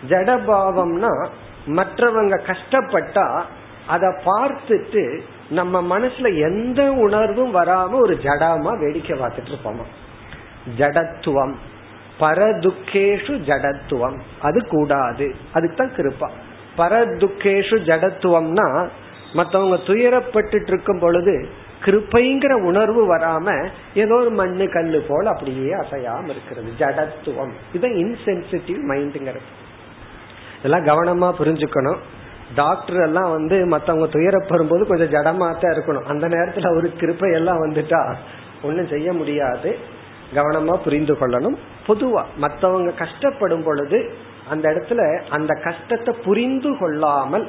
ஜடபாவம்னா மற்றவங்க கஷ்டப்பட்டா அதை பார்த்துட்டு நம்ம மனசுல எந்த உணர்வும் வராம ஒரு ஜடாமா வேடிக்கை பார்த்துட்டு இருப்போமா? ஜடத்துவம். பரதுக்கேஷு ஜடத்துவம். அது கூடாது. அதுக்கு தான் கிருப்பா பரதுக்கேஷு ஜடத்துவம்னா மற்றவங்க துயரப்பட்டு இருக்கும் பொழுது கிருப்பைங்கிற உணர்வு வராம ஏதோ ஒரு மண்ணு கல்லு போல அப்படியே அசையாம இருக்கிறது. ஜடத்துவம். இதுதான் இன்சென்சிட்டிவ் மைண்டுங்கிறது இதெல்லாம் கவனமா புரிஞ்சுக்கணும். டாக்டர் எல்லாம் வந்து மத்தவங்க துயரப்படும் போது கொஞ்சம் ஜடமா தான் இருக்கணும். அந்த நேரத்துல ஒரு கிருப்பை எல்லாம் வந்துட்டா ஒண்ணும் செய்ய முடியாது. கவனமா புரிந்து கொள்ளணும். பொதுவா மத்தவங்க கஷ்டப்படும் பொழுது அந்த இடத்துல அந்த கஷ்டத்தை புரிந்து கொள்ளாமல்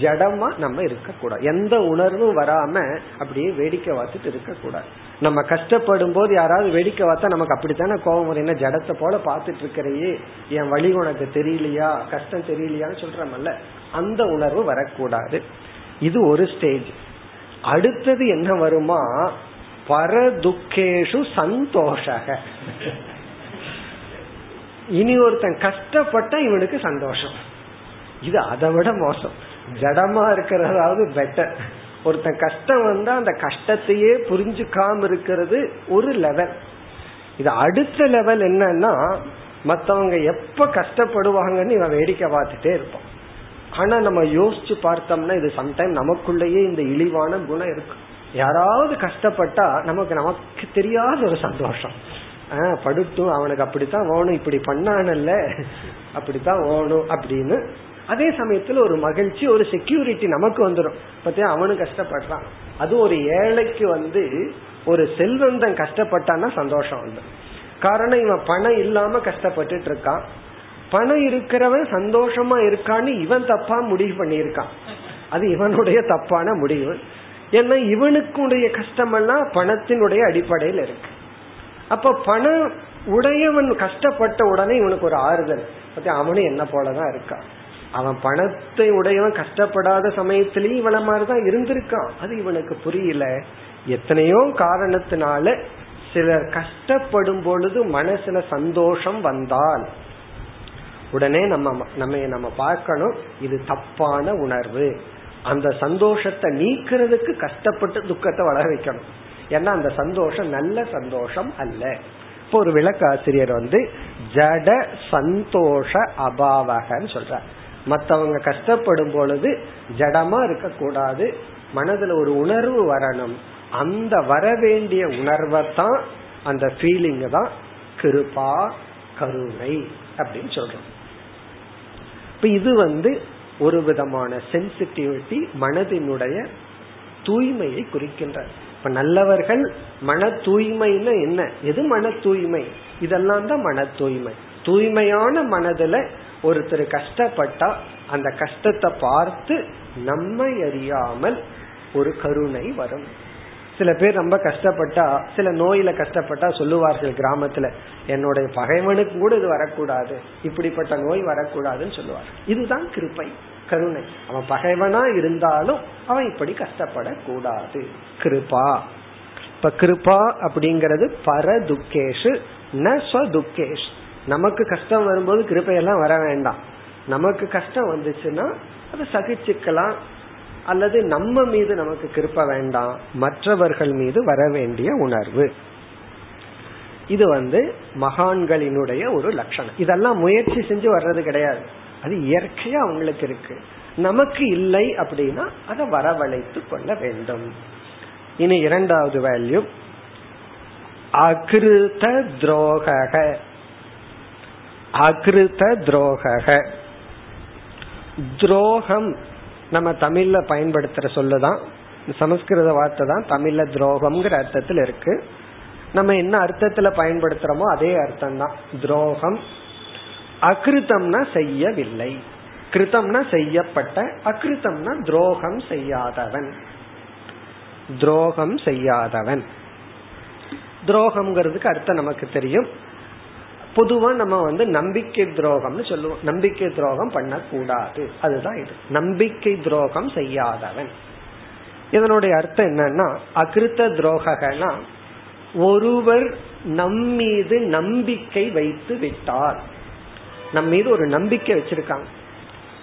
ஜடமா நம்ம இருக்கக்கூடாது. எந்த உணர்வும் வராம அப்படியே வேடிக்கை பார்த்துட்டு இருக்கக்கூடாது. நம்ம கஷ்டப்படும் போது யாராவது வேடிக்கை பார்த்தா நமக்கு அப்படித்தானே கோபம் வரும். என்ன ஜடத்தை போல பார்த்துட்டு இருக்கிறையே. என் வழி உனக்கு தெரியலையா? கஷ்டம் தெரியலையான்னு சொல்றமல்ல. அந்த உணர்வு வரக்கூடாது. இது ஒரு ஸ்டேஜ் அடுத்தது என்ன வருமா? பரதுக்கேஷு சந்தோஷக. இனி ஒருத்தன் கஷ்டப்பட்டா இவனுக்கு சந்தோஷம். இது அதை விட மோசம். ஜடமா இருக்கிறதாவது பெட்டர் ஒருத்தன் கஷ்டம் வந்தா அந்த கஷ்டத்தையே புரிஞ்சுக்காம இருக்கிறது ஒரு லெவல் இது அடுத்த லெவல் என்னன்னா மத்தவங்க எப்ப கஷ்டப்படுவாங்கன்னு இவன் வேடிக்கை பார்த்துட்டே இருப்பான். ஆனா நம்ம யோசிச்சு பார்த்தோம்னா இது சம்டைம் நமக்குள்ளேயே இந்த இழிவான குணம் இருக்கும். யாராவது கஷ்டப்பட்டா நமக்கு நமக்கு தெரியாத ஒரு சந்தோஷம். ஆஹ் படுத்தும் அவனுக்கு அப்படித்தான் ஓணும் இப்படி பண்ணானல்ல அப்படித்தான் ஓணும் அப்படின்னு. அதே சமயத்துல ஒரு மகிழ்ச்சி ஒரு செக்யூரிட்டி நமக்கு வந்துடும் பத்தியா அவனும் கஷ்டப்படுறான். அது ஒரு ஏழைக்கு வந்து ஒரு செல்வந்தன் கஷ்டப்பட்டான்னா சந்தோஷம் வந்து காரணம் இவன் பணம் இல்லாம கஷ்டப்பட்டுட்டு இருக்கான் பணம் இருக்கிறவன் சந்தோஷமா இருக்கான்னு இவன் தப்பா முடிவு பண்ணியிருக்கான். அது இவனுடைய தப்பான முடிவு. ஏன்னா இவனுக்குடைய கஷ்டமெல்லாம் பணத்தினுடைய அடிப்படையில் இருக்கு. அப்ப பணம் உடையவன் கஷ்டப்பட்ட உடனே இவனுக்கு ஒரு ஆறுதல். அவனும் என்ன போலதான் இருக்கான் அவன் பணத்தை உடையவன் கஷ்டப்படாத சமயத்திலயும் இவள மாதிரிதான் இருந்திருக்கான். அது இவனுக்கு புரியல. எத்தனையோ காரணத்தினால சிலர் கஷ்டப்படும் பொழுது மனசுல சந்தோஷம் வந்தால் உடனே நம்ம நம்ம நம்ம பார்க்கணும் இது தப்பான உணர்வு. அந்த சந்தோஷத்தை நீக்கிறதுக்கு கஷ்டப்பட்டு துக்கத்தை வளர வைக்கணும். ஏன்னா அந்த சந்தோஷம் நல்ல சந்தோஷம் அல்ல. இப்போ ஒரு விளக்காசிரியர் வந்து ஜட சந்தோஷ அபாவகன்னு சொல்ற மற்றவங்க கஷ்டப்படும் பொழுது ஜடமா இருக்கக்கூடாது. மனதுல ஒரு உணர்வு வரணும். அந்த வர வேண்டிய உணர்வை தான் அந்த ஃபீலிங் தான் கிருபா கருணை அப்படின்னு சொல்றோம். இப்ப இது வந்து ஒரு விதமான சென்சிட்டிவிட்டி மனதினுடைய தூய்மையை குறிக்கின்ற இப்ப நல்லவர்கள் மன தூய்மைன்னு என்ன? எது மன தூய்மை இதெல்லாம் தான் மன தூய்மை தூய்மையான மனதுல ஒருத்தர் கஷ்டப்பட்டா அந்த கஷ்டத்தை பார்த்து நம்மை அறியாமல் ஒரு கருணை வரும். சில பேர் ரொம்ப கஷ்டப்பட்டா சில நோயில கஷ்டப்பட்டா சொல்லுவார்கள் கிராமத்துல என்னுடைய பகைவனுக்கு கூட இது வரக்கூடாது. இப்படிப்பட்ட நோய் வரக்கூடாதுன்னு சொல்லுவார்கள். இதுதான் கிருப்பை கருணை. அவன் பகைவனா இருந்தாலும் அவன் இப்படி கஷ்டப்படக்கூடாது. கிருபா. இப்ப கிருபா அப்படிங்கிறது பர துக்கேஷு ந துக்கேஷ் நமக்கு கஷ்டம் வரும்போது கிருப்பையெல்லாம் வர வேண்டாம். நமக்கு கஷ்டம் வந்துச்சுன்னா அதை சகிச்சுக்கலாம். அல்லது நம்ம மீது நமக்கு கிருப்ப வேண்டாம். மற்றவர்கள் மீது வர வேண்டிய உணர்வு. இது வந்து மகான்களினுடைய ஒரு லட்சணம். இதெல்லாம் முயற்சி செஞ்சு வர்றது கிடையாது. அது இயற்கையா அவங்களுக்கு இருக்கு. நமக்கு இல்லை அப்படின்னா அதை வரவழைத்து கொள்ள வேண்டும். இனி இரண்டாவது வேல்யூ அகிருத துரோக அகிருத துரோக துரோகம் நம்ம தமிழ்ல பயன்படுத்துற சொல்லுதான். சமஸ்கிருத வார்த்தை தான் தமிழ்ல துரோகம்ங்கிற அர்த்தத்தில் இருக்கு. நம்ம என்ன அர்த்தத்துல பயன்படுத்துறோமோ அதே அர்த்தம் தான் துரோகம் அகிருத்தம்னா செய்யவில்லை. கிருத்தம்னா செய்யப்பட்ட அகிருத்தம்னா துரோகம் செய்யாதவன். துரோகம் செய்யாதவன். துரோகம்ங்கிறதுக்கு அர்த்தம் நமக்கு தெரியும். பொதுவா நம்ம வந்து நம்பிக்கை துரோகம்னு சொல்லுவோம். நம்பிக்கை துரோகம் பண்ணக்கூடாது. அதுதான் இது. நம்பிக்கை துரோகம் செய்யாதவன். இதனுடைய அர்த்தம் என்னன்னா அகிருத்த துரோகனா ஒருவர் நம்மீது நம்பிக்கை வைத்து விட்டார். நம்ம மீது ஒரு நம்பிக்கை வச்சிருக்காங்க.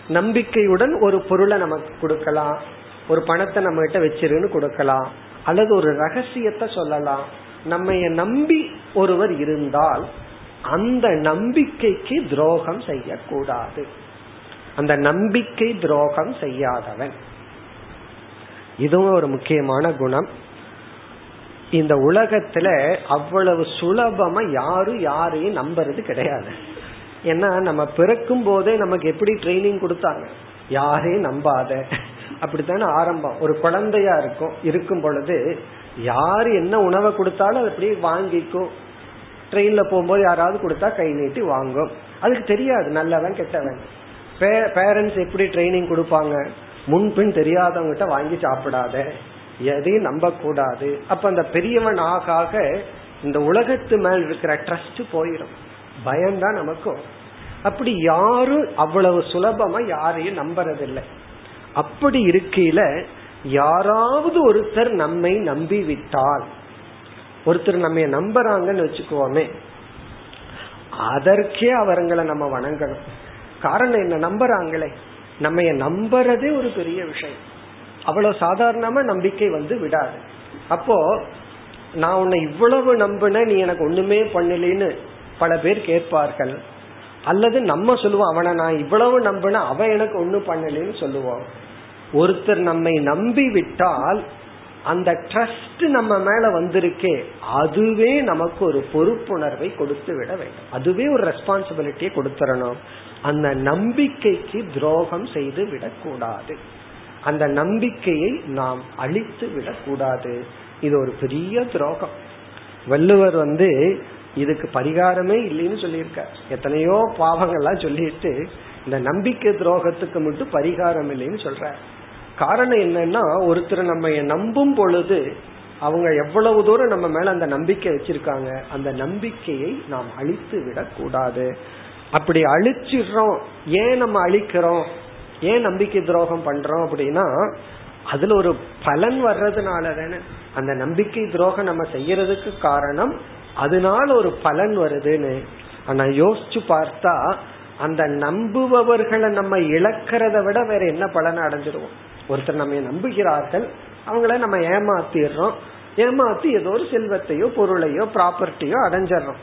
நம்பிக்கையுடன் ஒரு பொருளை நமக்கு கொடுக்கலாம். ஒரு பணத்தை நம்ம கிட்ட வச்சிருன்னு கொடுக்கலாம். அல்லது ஒரு ரகசியத்தை சொல்லலாம். நம்ம நம்பி ஒருவர் இருந்தால் அந்த நம்பிக்கைக்கு துரோகம் செய்யக்கூடாது. அந்த நம்பிக்கை துரோகம் செய்யாதவன். இதுவும் ஒரு முக்கியமான குணம். இந்த உலகத்துல அவ்வளவு சுலபமா யாரும் யாரையும் நம்புறது கிடையாது. ஏன்னா நம்ம பிறக்கும் போதே நமக்கு எப்படி ட்ரைனிங் கொடுத்தாங்க? யாரையும் நம்பாத. அப்படித்தானே ஆரம்பம். ஒரு குழந்தையா இருக்கும் இருக்கும் பொழுது யாரு என்ன உணவை கொடுத்தாலும் அது அப்படியே வாங்கிக்கும். ட்ரெயின்ல போகும்போது யாராவது கொடுத்தா கை நீட்டி வாங்கும். அதுக்கு தெரியாது நல்லவன் கெட்டவன். பேரண்ட்ஸ் எப்படி ட்ரைனிங் கொடுப்பாங்க? முன்பின் தெரியாதவங்கிட்ட வாங்கி சாப்பிடாத. எதையும் நம்ப கூடாது அப்ப அந்த பெரியவன் ஆக ஆக இந்த உலகத்து மேல் இருக்கிற ட்ரஸ்ட் போயிடும். பயம்தான் நமக்கும். அப்படி யாரும் அவ்வளவு சுலபமா யாரையும் நம்புறதில்லை. அப்படி இருக்கையில யாராவது ஒருத்தர் நம்மை நம்பி விட்டால் ஒருத்தர் நம்ம நம்புறாங்கன்னு வச்சுக்கோமே அதற்கே அவர்களை நம்ம வணங்கணும். காரணம் என்ன? நம்புறாங்களே. நம்ம நம்புறதே ஒரு பெரிய விஷயம். அவ்வளவு சாதாரணமா நம்பிக்கை வந்து விடாது. அப்போ நான் உன்னை இவ்வளவு நம்பின நீ எனக்கு ஒண்ணுமே பண்ணலன்னு பல பேர் கேட்பார்கள். அல்லது நம்ம சொல்லுவோம் அவனை நான் இவ்வளவு நம்பின அவன் எனக்கு ஒண்ணும் பண்ணலன்னு சொல்லுவோம். ஒருத்தர் நம்மை நம்பி விட்டால் அந்த ட்ரஸ்ட் நம்ம மேல வந்திருக்கே அதுவே நமக்கு ஒரு பொறுப்புணர்வை கொடுத்து விட வேண்டும். அதுவே ஒரு ரெஸ்பான்சிபிலிட்டியை கொடுத்துடணும் அந்த நம்பிக்கைக்கு துரோகம் செய்து விடக்கூடாது. அந்த நம்பிக்கையை நாம் அழித்து விடக்கூடாது. இது ஒரு பெரிய துரோகம். வள்ளுவர் வந்து இதுக்கு பரிகாரமே இல்லைன்னு சொல்லியிருக்க எத்தனையோ பாவங்கள்லாம் சொல்லிட்டு இந்த நம்பிக்கை துரோகத்துக்கு மட்டும் பரிகாரம் இல்லைன்னு சொல்ற காரணம் என்னன்னா ஒருத்தர் நம்ம நம்பும் பொழுது அவங்க எவ்வளவு தூரம் நம்ம மேல அந்த நம்பிக்கை வச்சிருக்காங்க அந்த நம்பிக்கையை நாம் அழித்து விடக்கூடாது. அப்படி அழிச்சிடுறோம். ஏன் நம்ம அழிக்கிறோம்? ஏன் நம்பிக்கை துரோகம் பண்றோம் அப்படின்னா அதுல ஒரு பலன் வர்றதுனால தானே. அந்த நம்பிக்கை துரோகம் நம்ம செய்யறதுக்கு காரணம் அதனால ஒரு பலன் வருதுன்னு. ஆனா யோசிச்சு பார்த்தா அந்த நம்புபவர்களை நம்ம இழக்கிறத விட வேற என்ன பலனை அடைஞ்சிருவோம்? ஒருத்தர் நம்ம நம்புகிறார்கள் அவங்கள நம்ம ஏமாத்திடுறோம் ஏமாத்தி ஏதோ ஒரு செல்வத்தையோ பொருளையோ ப்ராப்பர்ட்டியோ அடைஞ்சிடறோம்.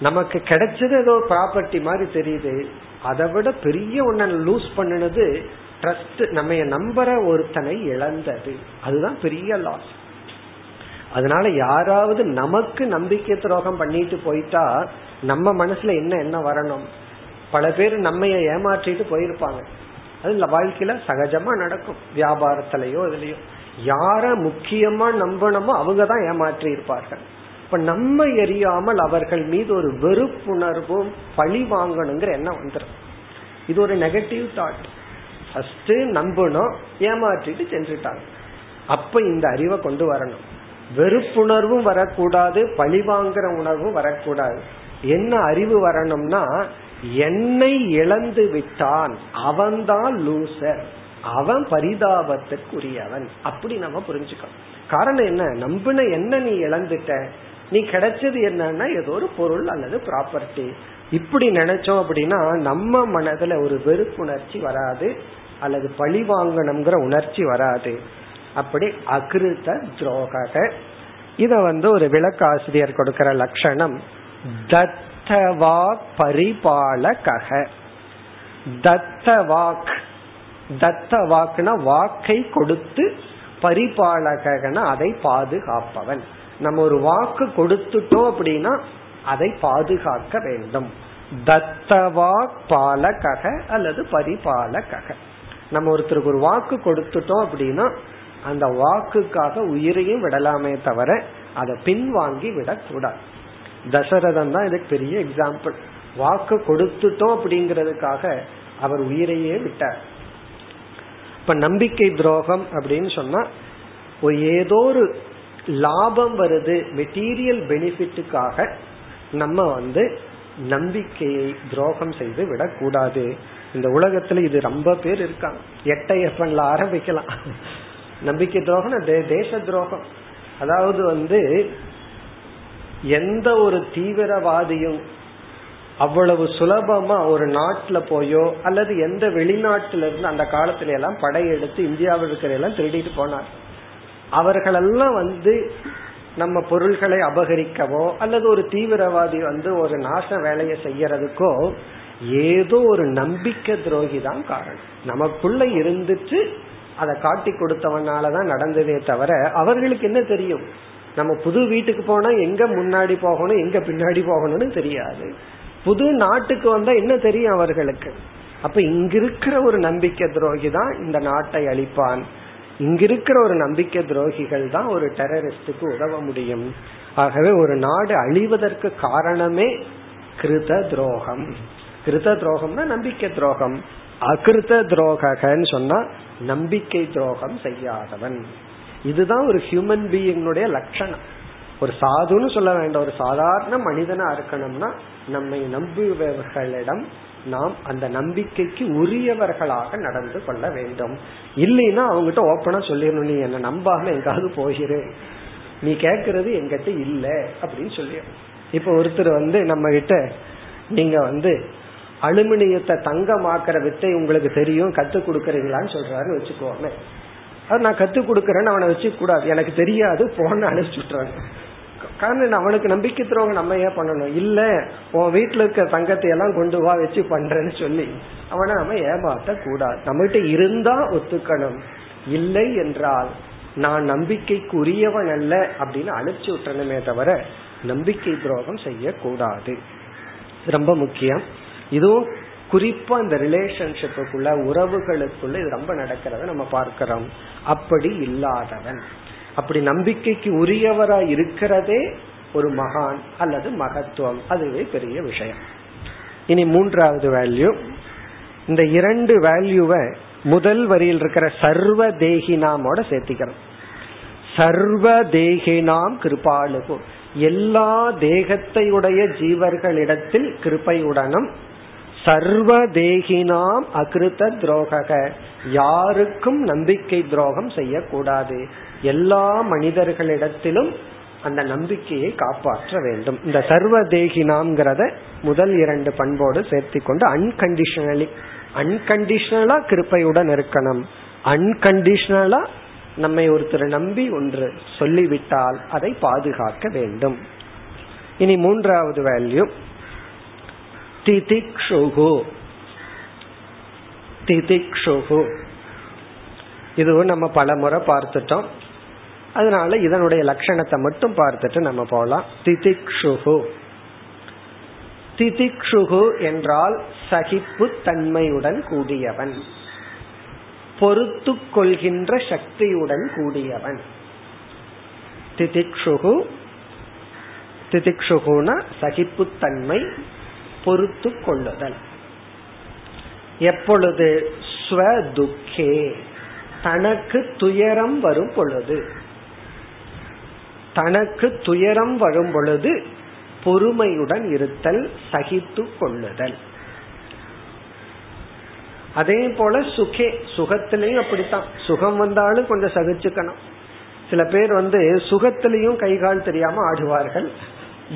நமக்கு கிடைச்சது ஏதோ ப்ராப்பர்ட்டி மாதிரி தெரியுது. அதை விட பெரிய ஒன்ன லூஸ் பண்ணினது ட்ரஸ்ட் நம்ம நம்புற ஒருத்தனை இழந்தது. அதுதான் பெரிய லாஸ் அதனால யாராவது நமக்கு நம்பிக்கை துரோகம் பண்ணிட்டு போயிட்டா நம்ம மனசுல என்ன என்ன வரணும்? பல பேர் நம்ம ஏமாற்றிட்டு போயிருப்பாங்க. அது வாழ்க்கையில சகஜமா நடக்கும். வியாபாரத்திலயோ இதுலயோ. யார முக்கியமா நம்பணுமோ அவங்க தான் ஏமாற்றி இருப்பார்கள். இப்ப நம்ம எரியாமல் அவர்கள் மீது ஒரு வெறுப்புணர்வும் பழி வாங்கணுங்கிற எண்ணம் வந்துடும் இது ஒரு நெகட்டிவ் தாட் ஃபர்ஸ்ட் நம்பணும் ஏமாற்றிட்டு சென்றுட்டாங்க. அப்ப இந்த அறிவை கொண்டு வரணும். வெறுப்புணர்வும் வரக்கூடாது பழி வாங்குற உணர்வும் வரக்கூடாது. என்ன அறிவு வரணும்னா என்னை இழந்து விட்டான். அவன்தான் லூசர். அவன் பரிதாபத்துக்குரியவன். அப்படி நம்ம புரிஞ்சுக்கணும். காரணம் என்ன? நம்பின என்ன நீ இழந்துட்ட? நீ கிடைச்சது என்னன்னா ஏதோ ஒரு பொருள் அல்லது ப்ராப்பர்ட்டி இப்படி நினைச்சோம் அப்படின்னா நம்ம மனதுல ஒரு வெறுப்புணர்ச்சி வராது அல்லது பழி வாங்கணுங்கிற உணர்ச்சி வராது. அப்படி அகிருத துரோகக. இத வந்து ஒரு விளக்காசிரியர் கொடுக்கிற லட்சணம். தத்தவாக் பரிபாலக தத்தவாக். தத்த வாக்குனா வாக்கை கொடுத்து பரிபாலகன அதை பாதுகாப்பவன். நம்ம ஒரு வாக்கு கொடுத்துட்டோம் அப்படின்னா அதை பாதுகாக்க வேண்டும். தத்தவாக் பாலகக அல்லது பரிபாலகக. நம்ம ஒருத்தருக்கு ஒரு வாக்கு கொடுத்துட்டோம் அப்படின்னா அந்த வாக்குக்காக உயிரையும் விடலாமே தவிர அதை பின்வாங்கி விடக்கூடாது தசரதன் தான் இதுக்கு பெரிய எக்ஸாம்பிள் வாக்கு கொடுத்துட்டோம் அப்படிங்கறதுக்காக அவர் உயிரையே விட்டார். இப்ப நம்பிக்கை துரோகம் அப்படின்னு சொன்னா ஏதோ ஒரு லாபம் வருது மெட்டீரியல் பெனிஃபிட்டுக்காக நம்ம வந்து நம்பிக்கையை துரோகம் செய்து விடக்கூடாது இந்த உலகத்துல இது ரொம்ப பேர் இருக்காங்க. எட்டையப்பன்ல ஆரம்பிக்கலாம். நம்பிக்கை துரோகம் தேச துரோகம் அதாவது வந்து எந்த ஒரு தீவிரவாதியும் அவ்வளவு சுலபமா ஒரு நாட்டுல போயோ அல்லது எந்த வெளிநாட்டுல இருந்து அந்த காலத்துல எல்லாம் படையெடுத்து இந்தியாவில் இருக்கிற எல்லாம் திருடிட்டு போனார். அவர்களெல்லாம் வந்து நம்ம பொருள்களை அபகரிக்கவோ அல்லது ஒரு தீவிரவாதி வந்து ஒரு நாச வேலையை செய்யறதுக்கோ ஏதோ ஒரு நம்பிக்கை துரோகி தான் காரணம். நமக்குள்ள இருந்துட்டு அதை காட்டி கொடுத்தவனாலதான் நடந்ததே தவிர அவர்களுக்கு என்ன தெரியும்? நம்ம புது வீட்டுக்கு போனா எங்க முன்னாடி போகணும் எங்க பின்னாடி போகணும்னு தெரியாது. புது நாட்டுக்கு வந்தா என்ன தெரியும் அவர்களுக்கு? அப்ப இங்க இருக்கிற ஒரு நம்பிக்கை துரோகி தான் இந்த நாட்டை அழிப்பான். இங்க இருக்கிற ஒரு நம்பிக்கை துரோகிகள் தான் ஒரு டெரரிஸ்டுக்கு உதவ முடியும். ஆகவே ஒரு நாடு அழிவதற்கு காரணமே கிருத துரோகம். கிருத துரோகம்னா நம்பிக்கை துரோகம் அகிருத்த துரோகன்னு சொன்னா நம்பிக்கை துரோகம் செய்யாதவன். இதுதான் ஒரு ஹியூமன் பீயினுடைய லட்சணம். ஒரு சாதுன்னு சொல்ல வேண்டாம். ஒரு சாதாரண மனிதனா இருக்கணும்னா நம்மை நம்புபவர்களிடம் நாம் அந்த நம்பிக்கைக்கு உரியவர்களாக நடந்து கொள்ள வேண்டும். இல்லைன்னா அவங்ககிட்ட ஓப்பனா சொல்லிடணும். நீ என்ன நம்பாம எங்காவது போகிறேன் நீ கேக்குறது எங்கிட்ட இல்ல அப்படின்னு சொல்லி இப்ப ஒருத்தர் வந்து நம்ம கிட்ட நீங்க வந்து அலுமினியத்தை தங்கமாக்குற வித்தை உங்களுக்கு தெரியும் கத்து கொடுக்கறீங்களான்னு சொல்றாரு வச்சுக்கோங்க அது நான் கத்து கொடுக்கறேன்னு அவனை வச்சு கூடாது. எனக்கு தெரியாது போன அனுப்பிச்சுட்றாங்க காரணம் அவனுக்கு நம்பிக்கை தருவாங்க நம்ம ஏன் பண்ணணும்? இல்ல உன் வீட்டுல இருக்க தங்கத்தை எல்லாம் கொண்டு வா வச்சு பண்றேன்னு சொல்லி அவனை நம்ம ஏமாத்த கூடாது நம்ம கிட்ட இருந்தா ஒத்துக்கணும். இல்லை என்றால் நான் நம்பிக்கைக்கு உரியவன் அல்ல அப்படின்னு அனுப்பிச்சு விட்டணுமே தவிர நம்பிக்கை துரோகம் செய்யக்கூடாது. ரொம்ப முக்கியம். இதுவும் குறிப்பா இந்த ரிலேஷன்ஷிப்புக்குள்ள உறவுகளுக்குள்ள இது ரொம்ப நடக்கிறத நம்ம பார்க்கிறோம். அப்படி இல்லாதவன். அப்படி நம்பிக்கைக்கு உரியவரா இருக்கிறதே ஒரு மகான் அல்லது மகத்துவம். அதுவே பெரிய விஷயம். இனி மூன்றாவது வேல்யூ இந்த இரண்டு வேல்யூவை முதல் வரியில் இருக்கிற சர்வ தேகினாமோட சேர்த்திக்கிறோம். சர்வ தேகினாம் கிருபாலுகு எல்லா தேகத்தையுடைய ஜீவர்களிடத்தில் கிருப்பையுடனும் சர்வ தேகினாம் அகிருத்த துரோக யாருக்கும் நம்பிக்கை துரோகம் செய்யக்கூடாது. எல்லா மனிதர்களிடத்திலும் அந்த நம்பிக்கையை காப்பாற்ற வேண்டும். இந்த சர்வ தேகினாம்ங்கிறத முதல் இரண்டு பண்போடு சேர்த்தி கொண்டு அன்கண்டிஷனலி அன்கண்டிஷனலா கிருப்பையுடன் இருக்கணும். அன்கண்டிஷனலா நம்மை ஒருத்தர் நம்பி ஒன்று சொல்லிவிட்டால் அதை பாதுகாக்க வேண்டும். இனி மூன்றாவது வேல்யூ திதிக்ஷுகு. திதிக்ஷுகு. இதுவும் நம்ம பல முறை பார்த்துட்டோம். அதனால இதனுடைய லட்சணத்தை மட்டும் பார்த்துட்டு நம்ம போலாம். திதிக்ஷுகு. திதிக்ஷுகு என்றால் சகிப்பு தன்மையுடன் கூடியவன். பொறுத்து கொள்கின்ற சக்தியுடன் கூடியவன். திதிக்ஷுகு. திதிக்ஷுகுன சகிப்புத்தன்மை பொறுத்து கொள்ளுதல் எப்பொழுது ஸ்வதுக்கே தனக்கு துயரம் வரும் பொழுது தனக்கு துயரம் வரும் பொழுது பொறுமையுடன் இருத்தல் சகித்து கொள்ளுதல். அதே போல சுகே சுகத்திலையும் அப்படித்தான். சுகம் வந்தாலும் கொஞ்சம் சகிச்சுக்கணும். சில பேர் வந்து சுகத்திலையும் கைகால் தெரியாம ஆடுவார்கள்.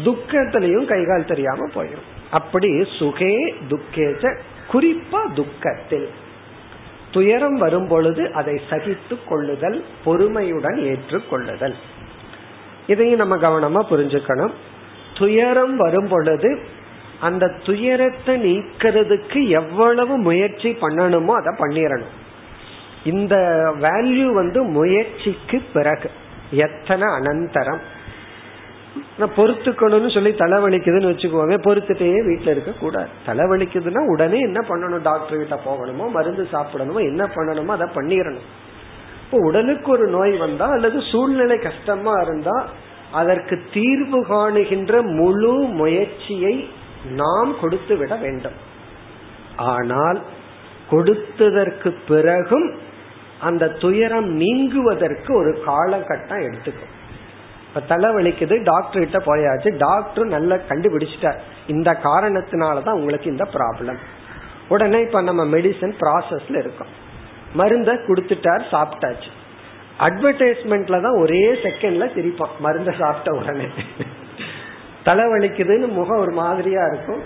துக்கத்திலையும் கைகால் தெரியாம போயிடும் அப்படி சுகே துக்கேச்ச குறிப்பா துக்கத்தில். துயரம் வரும் பொழுது அதை சகித்து கொள்ளுதல் பொறுமையுடன் ஏற்றுக்கொள்ளுதல் இதையும் நம்ம கவனமா புரிஞ்சுக்கணும். துயரம் வரும் பொழுது அந்த துயரத்தை நீக்கிறதுக்கு எவ்வளவு முயற்சி பண்ணணுமோ அதை பண்ணிடணும் இந்த வேல்யூ வந்து முயற்சிக்கு பிறகு எத்தனை அனந்தரம். பொறுத்துக்கணும்னு சொல்லி தலைவலிக்குதுன்னு வச்சுக்கோங்க பொறுத்துட்டே வீட்டுல இருக்க கூடாது தலைவலிக்குதுன்னா உடனே என்ன பண்ணணும்? டாக்டர் கிட்ட போகணுமோ? மருந்து சாப்பிடணுமோ? என்ன பண்ணணுமோ? அதை பண்ணிடணும். இப்போ உடலுக்கு ஒரு நோய் வந்தா அல்லது சூழ்நிலை கஷ்டமா இருந்தா அதற்கு தீர்வு காணுகின்ற முழு முயற்சியை நாம் கொடுத்து விட வேண்டும். ஆனால் கொடுத்ததற்கு பிறகும் அந்த துயரம் நீங்குவதற்கு ஒரு காலகட்டம் எடுத்துக்கும் இப்ப தலை வலிக்குது டாக்டர் கிட்ட போயாச்சு. டாக்டர் நல்லா கண்டுபிடிச்சிட்டார். இந்த காரணத்தினாலதான் உங்களுக்கு இந்த ப்ராப்ளம் உடனே இப்ப நம்ம மெடிசன் ப்ராசஸ்ல இருக்கோம். மருந்த கொடுத்துட்டார் சாப்பிட்டாச்சு. அட்வர்டைஸ்மெண்ட்ல தான் ஒரே செகண்ட்ல சிரிப்பான் மருந்த சாப்பிட்ட உடனே. தலைவலிக்குதுன்னு முகம் ஒரு மாதிரியா இருக்கும்.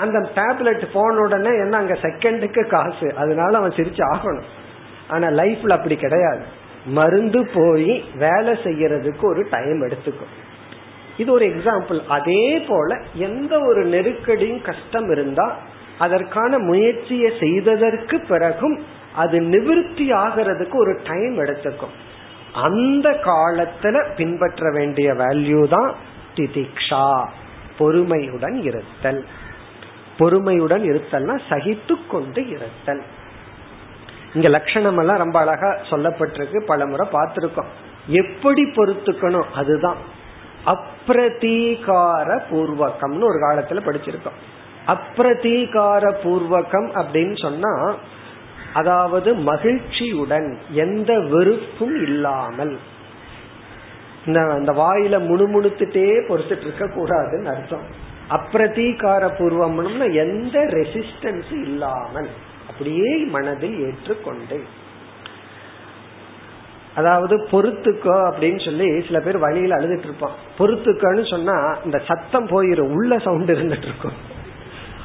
அந்த டேப்லெட் போன உடனே என்ன அங்க செகண்டுக்கு காசு. அதனால அவன் சிரிச்சு ஆகணும். ஆனா லைஃப்ல அப்படி கிடையாது. மருந்து போய் வேலை செய்யறதுக்கு ஒரு டைம் எடுத்துக்கும் இது ஒரு எக்ஸாம்பிள் அதே போல எந்த ஒரு நெருக்கடியும் கஷ்டம் இருந்தா அதற்கான முயற்சியை செய்ததற்கு பிறகும் அது நிவிருத்தி ஆகிறதுக்கு ஒரு டைம் எடுத்துக்கும் அந்த காலத்துல பின்பற்ற வேண்டிய வேல்யூ தான் திதிக்ஷா. பொறுமையுடன் இருத்தல். பொறுமையுடன் இருத்தல்னா சகித்து கொண்டு இருத்தல். இங்க லட்சணம் எல்லாம் ரொம்ப அழகா சொல்லப்பட்டிருக்கு பல முறை பார்த்திருக்கோம். எப்படி பொறுத்துக்கணும்? அதுதான். அப்பிரதீகார பூர்வகம்னு ஒரு காலத்துல படிச்சிருக்கோம். அப்பிரதீகார பூர்வகம் அப்படின்னு சொன்னா அதாவது மகிழ்ச்சியுடன் எந்த வெறுப்பும் இல்லாமல். இந்த வாயில முணுமுணுத்துட்டே பொறுத்துட்டு இருக்க கூடாதுன்னு அர்த்தம். அப்பிரதீகார பூர்வம்னா எந்த ரெசிஸ்டன்ஸும் இல்லாமல். அப்படியே மனதில் ஏற்றுக்கொண்டு அதாவது பொறுத்துக்கோ அப்படின்னு சொல்லி சில பேர் வழியில அழுதுட்டு இருப்பான். பொறுத்துக்கோன்னு சொன்னா இந்த சத்தம் போயிரும் உள்ள சவுண்ட் இருந்துட்டு இருக்கும்.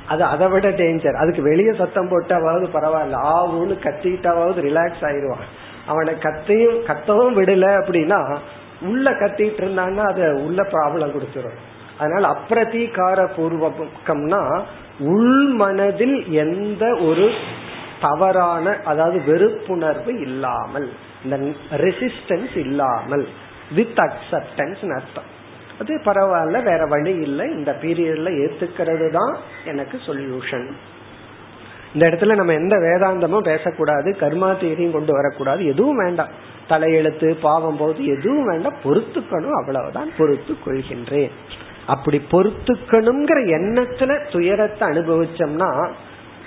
அது அதை விட டேஞ்சர் அதுக்கு வெளியே சத்தம் போட்டாவது பரவாயில்ல. ஆவுன்னு கத்திட்டாவது ரிலாக்ஸ் ஆயிடுவான். அவனை கத்தையும் கத்தவும் விடல அப்படின்னா உள்ள கத்திட்டு இருந்தான்னா அது உள்ள ப்ராப்ளம் கொடுத்துரும். அதனால அப்பிரதீகார பூர்வகம்னா உள் மனதில் எந்த ஒரு தவறான அதாவது வெறுப்புணர்வு இல்லாமல் இந்த ரெசிஸ்டன்ஸ் இல்லாமல் வித் அக்செப்டன்ஸ் அர்த்தம். அது பரவாயில்ல வேற வழி இல்லை இந்த பீரியட்ல ஏத்துக்கிறது தான் எனக்கு சொல்யூஷன் இந்த இடத்துல நம்ம எந்த வேதாந்தமும் பேசக்கூடாது கர்மா தேரியும் கொண்டு வரக்கூடாது எதுவும் வேண்டாம். தலையெழுத்து பாவம் போது எதுவும் வேண்டாம் பொறுத்துக்கணும் அவ்வளவுதான் பொறுத்து கொள்கின்றேன். அப்படி பொறுத்துக்கணுங்கிற எண்ணத்துல துயரத்தை அனுபவிச்சோம்னா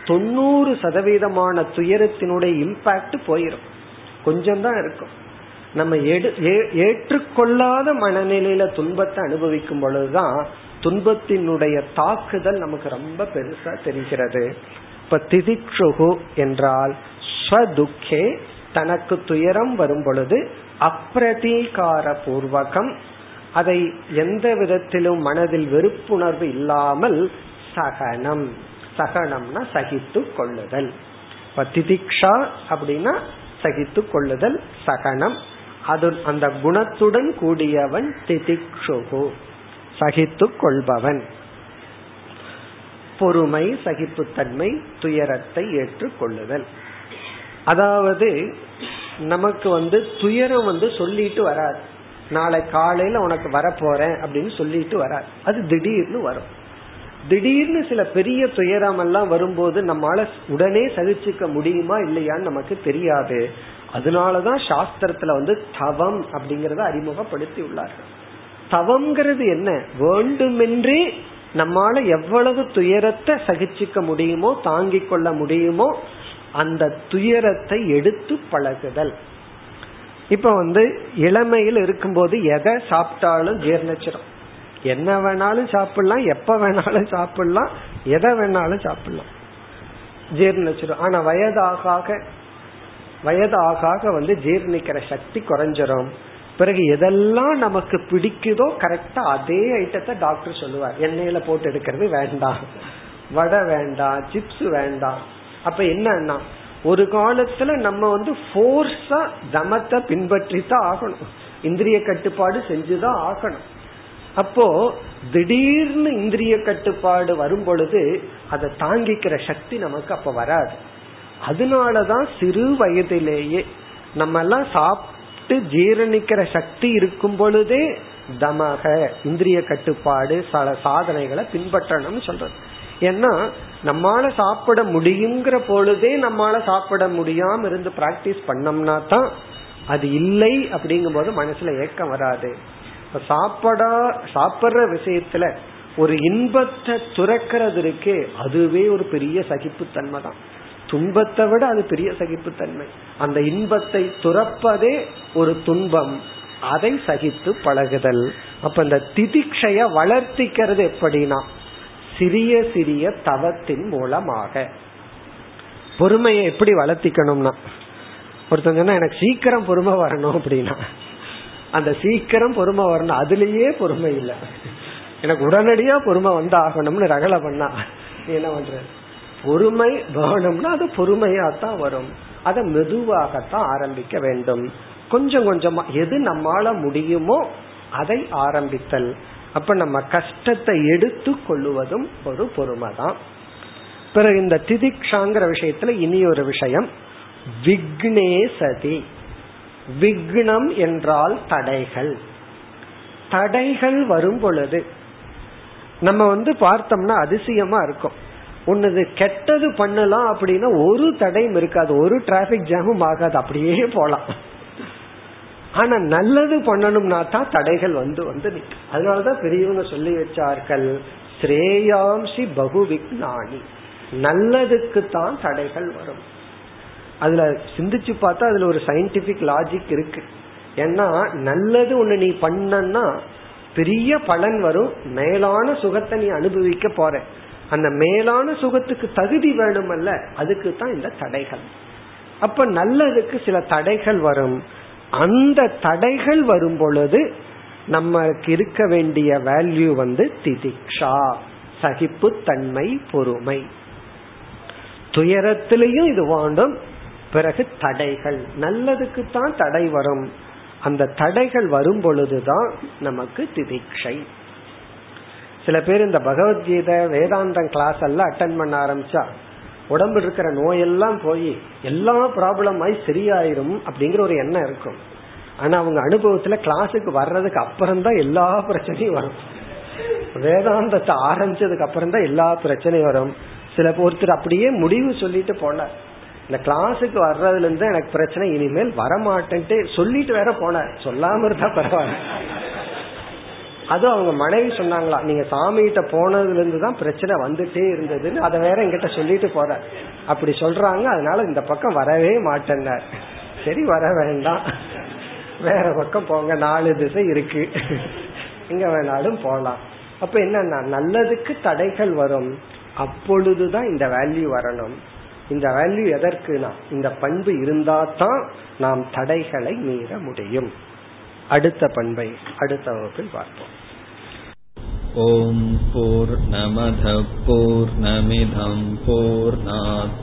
தொண்ணூறு சதவீதமான துயரத்தினுடைய இம்பாக்ட் போயிடும் கொஞ்சம் தான் இருக்கும். நம்ம எடு ஏற்றுக்கொள்ளாத மனநிலையில துன்பத்தை அனுபவிக்கும் பொழுதுதான் துன்பத்தினுடைய தாக்குதல் நமக்கு ரொம்ப பெருசா தெரிகிறது. இப்ப திதிக்ஷுகு என்றால் ஸ்வதுக்கே தனக்கு துயரம் வரும் பொழுது அப்பிரதீகார பூர்வகம் அதை எந்த விதத்திலும் மனதில் வெறுப்புணர்வு இல்லாமல் சகனம். சகனம்னா சகித்து கொள்ளுதல். திதிக்ஷா அப்படின்னா சகித்து கொள்ளுதல் சகனம். அது அந்த குணத்துடன் கூடியவன் திதிக்ஷுகு. சகித்து கொள்பவன். பொறுமை சகிப்புத்தன்மை துயரத்தை ஏற்றுக்கொள்ளுதல் அதாவது நமக்கு வந்து துயரம் வந்து சொல்லிட்டு வராது. நாளை காலையில உனக்கு வரப்போறேன் அப்படின்னு சொல்லிட்டு வராது அது திடீர்னு வரும். திடீர்னு சில பெரிய துயரம் எல்லாம் வரும்போது நம்மால உடனே சகிச்சுக்க முடியுமா இல்லையான்னு நமக்கு தெரியாது. அதனாலதான் சாஸ்திரத்துல வந்து தவம் அப்படிங்கறத அறிமுகப்படுத்தி உள்ளார்கள். தவம்ங்கிறது என்ன? வேண்டுமென்றே நம்மால எவ்வளவு துயரத்தை சகிச்சுக்க முடியுமோ தாங்கிக் கொள்ள முடியுமோ அந்த துயரத்தை எடுத்து பழகுதல். இப்ப வந்து இளமையில் இருக்கும்போது எதை சாப்பிட்டாலும் ஜீர்ணிச்சிடும் என்ன வேணாலும் சாப்பிடலாம் எப்ப வேணாலும் சாப்பிடலாம் எதை வேணாலும் சாப்பிடலாம். ஜீர்ணிச்சிடும் ஆனா வயதாக வயதாக வந்து ஜீர்ணிக்கிற சக்தி குறைஞ்சிரும். பிறகு எதெல்லாம் நமக்கு பிடிக்குதோ கரெக்டா அதே ஐட்டத்தை டாக்டர் சொல்லுவார். எண்ணெயில போட்டு எடுக்கிறது வேண்டாம். வடை வேண்டாம் சிப்ஸ் வேண்டாம். அப்ப என்னன்னா ஒரு காலத்துல நம்ம வந்து போர்ஸா தமத்தை பின்பற்றி தான் ஆகணும். இந்திரிய கட்டுப்பாடு செஞ்சுதான் ஆகணும். அப்போ திடீர்னு இந்திரிய கட்டுப்பாடு வரும் பொழுது அதை தாங்கிக்கிற சக்தி நமக்கு அப்ப வராது. அதனாலதான் சிறு வயதிலேயே நம்ம எல்லாம் சாப்பிட்டு ஜீரணிக்கிற சக்தி இருக்கும் பொழுதே தமக இந்திரிய கட்டுப்பாடு சில சாதனைகளை பின்பற்றணும்னு சொல்றது. ஏன்னா நம்மால சாப்பிட முடியுங்கிற பொழுதே நம்மால சாப்பிட முடியாம இருந்து பிராக்டிஸ் பண்ணோம்னா தான் அது இல்லை அப்படிங்கும் போது மனசுல ஏக்கம் வராது. சாப்பிடா சாப்பிடுற விஷயத்துல ஒரு இன்பத்தை துறக்கிறது இருக்கே அதுவே ஒரு பெரிய சகிப்புத்தன்மை தான். துன்பத்தை விட அது பெரிய சகிப்புத்தன்மை. அந்த இன்பத்தை துறப்பதே ஒரு துன்பம். அதை சகித்து பழகுதல். அப்ப இந்த திதிக்ஷய வளர்த்திக்கிறது எப்படின்னா சிறிய சிறிய தவத்தின் மூலமாக. பொறுமையை எப்படி வளர்த்திக்கணும்னா ஒருத்தங்க சொன்னா எனக்கு சீக்கிரம் பொறுமை வரணும் அப்படின்னா அந்த சீக்கிரம் பொறுமை வரணும் அதுலயே பொறுமை இல்லை. எனக்கு உடனடியா பொறுமை வந்து ஆகணும்னு ரகலை பண்ணா என்ன பண்ற? பொறுமை வேணும்னா அது பொறுமையா தான் வரும். அதை மெதுவாகத்தான் ஆரம்பிக்க வேண்டும். கொஞ்சம் கொஞ்சமா எது நம்மால முடியுமோ அதை ஆரம்பித்தல். அப்ப நம்ம கஷ்டத்தை எடுத்து கொள்ளுவதும் ஒரு பொறுமை தான் பிறகு இந்த திதிக்ஷாங்கிற விஷயத்துல இனி ஒரு விஷயம். விக்னேசதி. விக்னம் என்றால் தடைகள். தடைகள் வரும் பொழுது நம்ம வந்து பார்த்தோம்னா அதிசயமா இருக்கும். உன்னது கெட்டது பண்ணலாம் அப்படின்னா ஒரு தடையும் இருக்காது. ஒரு டிராபிக் ஜாமும் ஆகாது. அப்படியே போலாம். ஆனா நல்லது பண்ணணும்னா தான் தடைகள் வந்து வந்து நிற்கும் அதனாலதான் பெரியவங்க சொல்லி வச்சார்கள் ஸ்ரேயாம்சி பகு விக்னானி. நல்லதுக்கு தான் தடைகள் வரும். அதுல சிந்திச்சு பார்த்தா அதுல ஒரு சயின்டிபிக் லாஜிக் இருக்கு. ஏன்னா நல்லது ஒண்ணு நீ பண்ணன்னா பெரிய பலன் வரும். மேலான சுகத்தை நீ அனுபவிக்க போற. அந்த மேலான சுகத்துக்கு தகுதி வேணுமல்ல அதுக்கு தான் இந்த தடைகள். அப்ப நல்லதுக்கு சில தடைகள் வரும். அந்த தடைகள் வரும் பொழுது நமக்கு இருக்க வேண்டிய வேல்யூ வந்து திதிக்ஷா சகிப்பு தன்மை பொறுமை. துயரத்திலையும் இது வேண்டும். பிறகு தடைகள். நல்லதுக்கு தான் தடை வரும். அந்த தடைகள் வரும் பொழுதுதான் நமக்கு திதிக்ஷை. சில பேர் இந்த பகவத்கீதை வேதாந்தம் கிளாஸ் எல்லாம் அட்டன் பண்ண ஆரம்பிச்சா உடம்பு இருக்கிற நோயெல்லாம் போய் எல்லா ப்ராப்ளம் ஆகி சரியாயிரும் அப்படிங்கிற ஒரு எண்ணம் இருக்கும். ஆனா அவங்க அனுபவத்துல கிளாஸுக்கு வர்றதுக்கு அப்புறம் தான் எல்லா பிரச்சனையும் வரும். வேதாந்தத்தை ஆரம்பிச்சதுக்கு அப்புறம் தான் எல்லா பிரச்சனையும் வரும். சில ஒருத்தர் அப்படியே முடிவு சொல்லிட்டு போன இந்த கிளாஸுக்கு வர்றதுல இருந்து எனக்கு பிரச்சனை இனிமேல் வரமாட்டேன்ட்டு சொல்லிட்டு வேற போனார். சொல்லாம இருந்தா பரவாயில்ல. அதுவும் அவங்க மனைவி சொன்னாங்களா நீங்க சாமி கிட்ட போனதுல இருந்து தான் பிரச்சனை வந்துட்டே இருந்ததுன்னு அதை வேற எங்கிட்ட சொல்லிட்டு போற. அப்படி சொல்றாங்க அதனால இந்த பக்கம் வரவே மாட்டேன் சரி வர வேண்டாம். வேற பக்கம் போங்க நாலு திசை இருக்கு. எங்க வேணாலும் போலாம். அப்ப என்னன்னா நல்லதுக்கு தடைகள் வரும். அப்பொழுதுதான் இந்த வேல்யூ வரணும். இந்த வேல்யூ எதற்குனா இந்த பண்பு இருந்தா தான் நாம் தடைகளை மீற முடியும். அடுத்த பண்பை அடுத்த வகுப்பில் பார்ப்போம். ॐ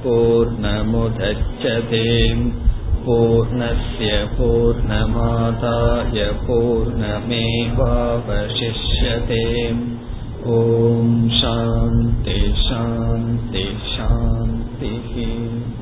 पूर्णमुदच्छते पूर्णस्य पूर्णमादाय पूर्णमेवावशिष्यते ॐ शान्ति शान्ति शान्तिः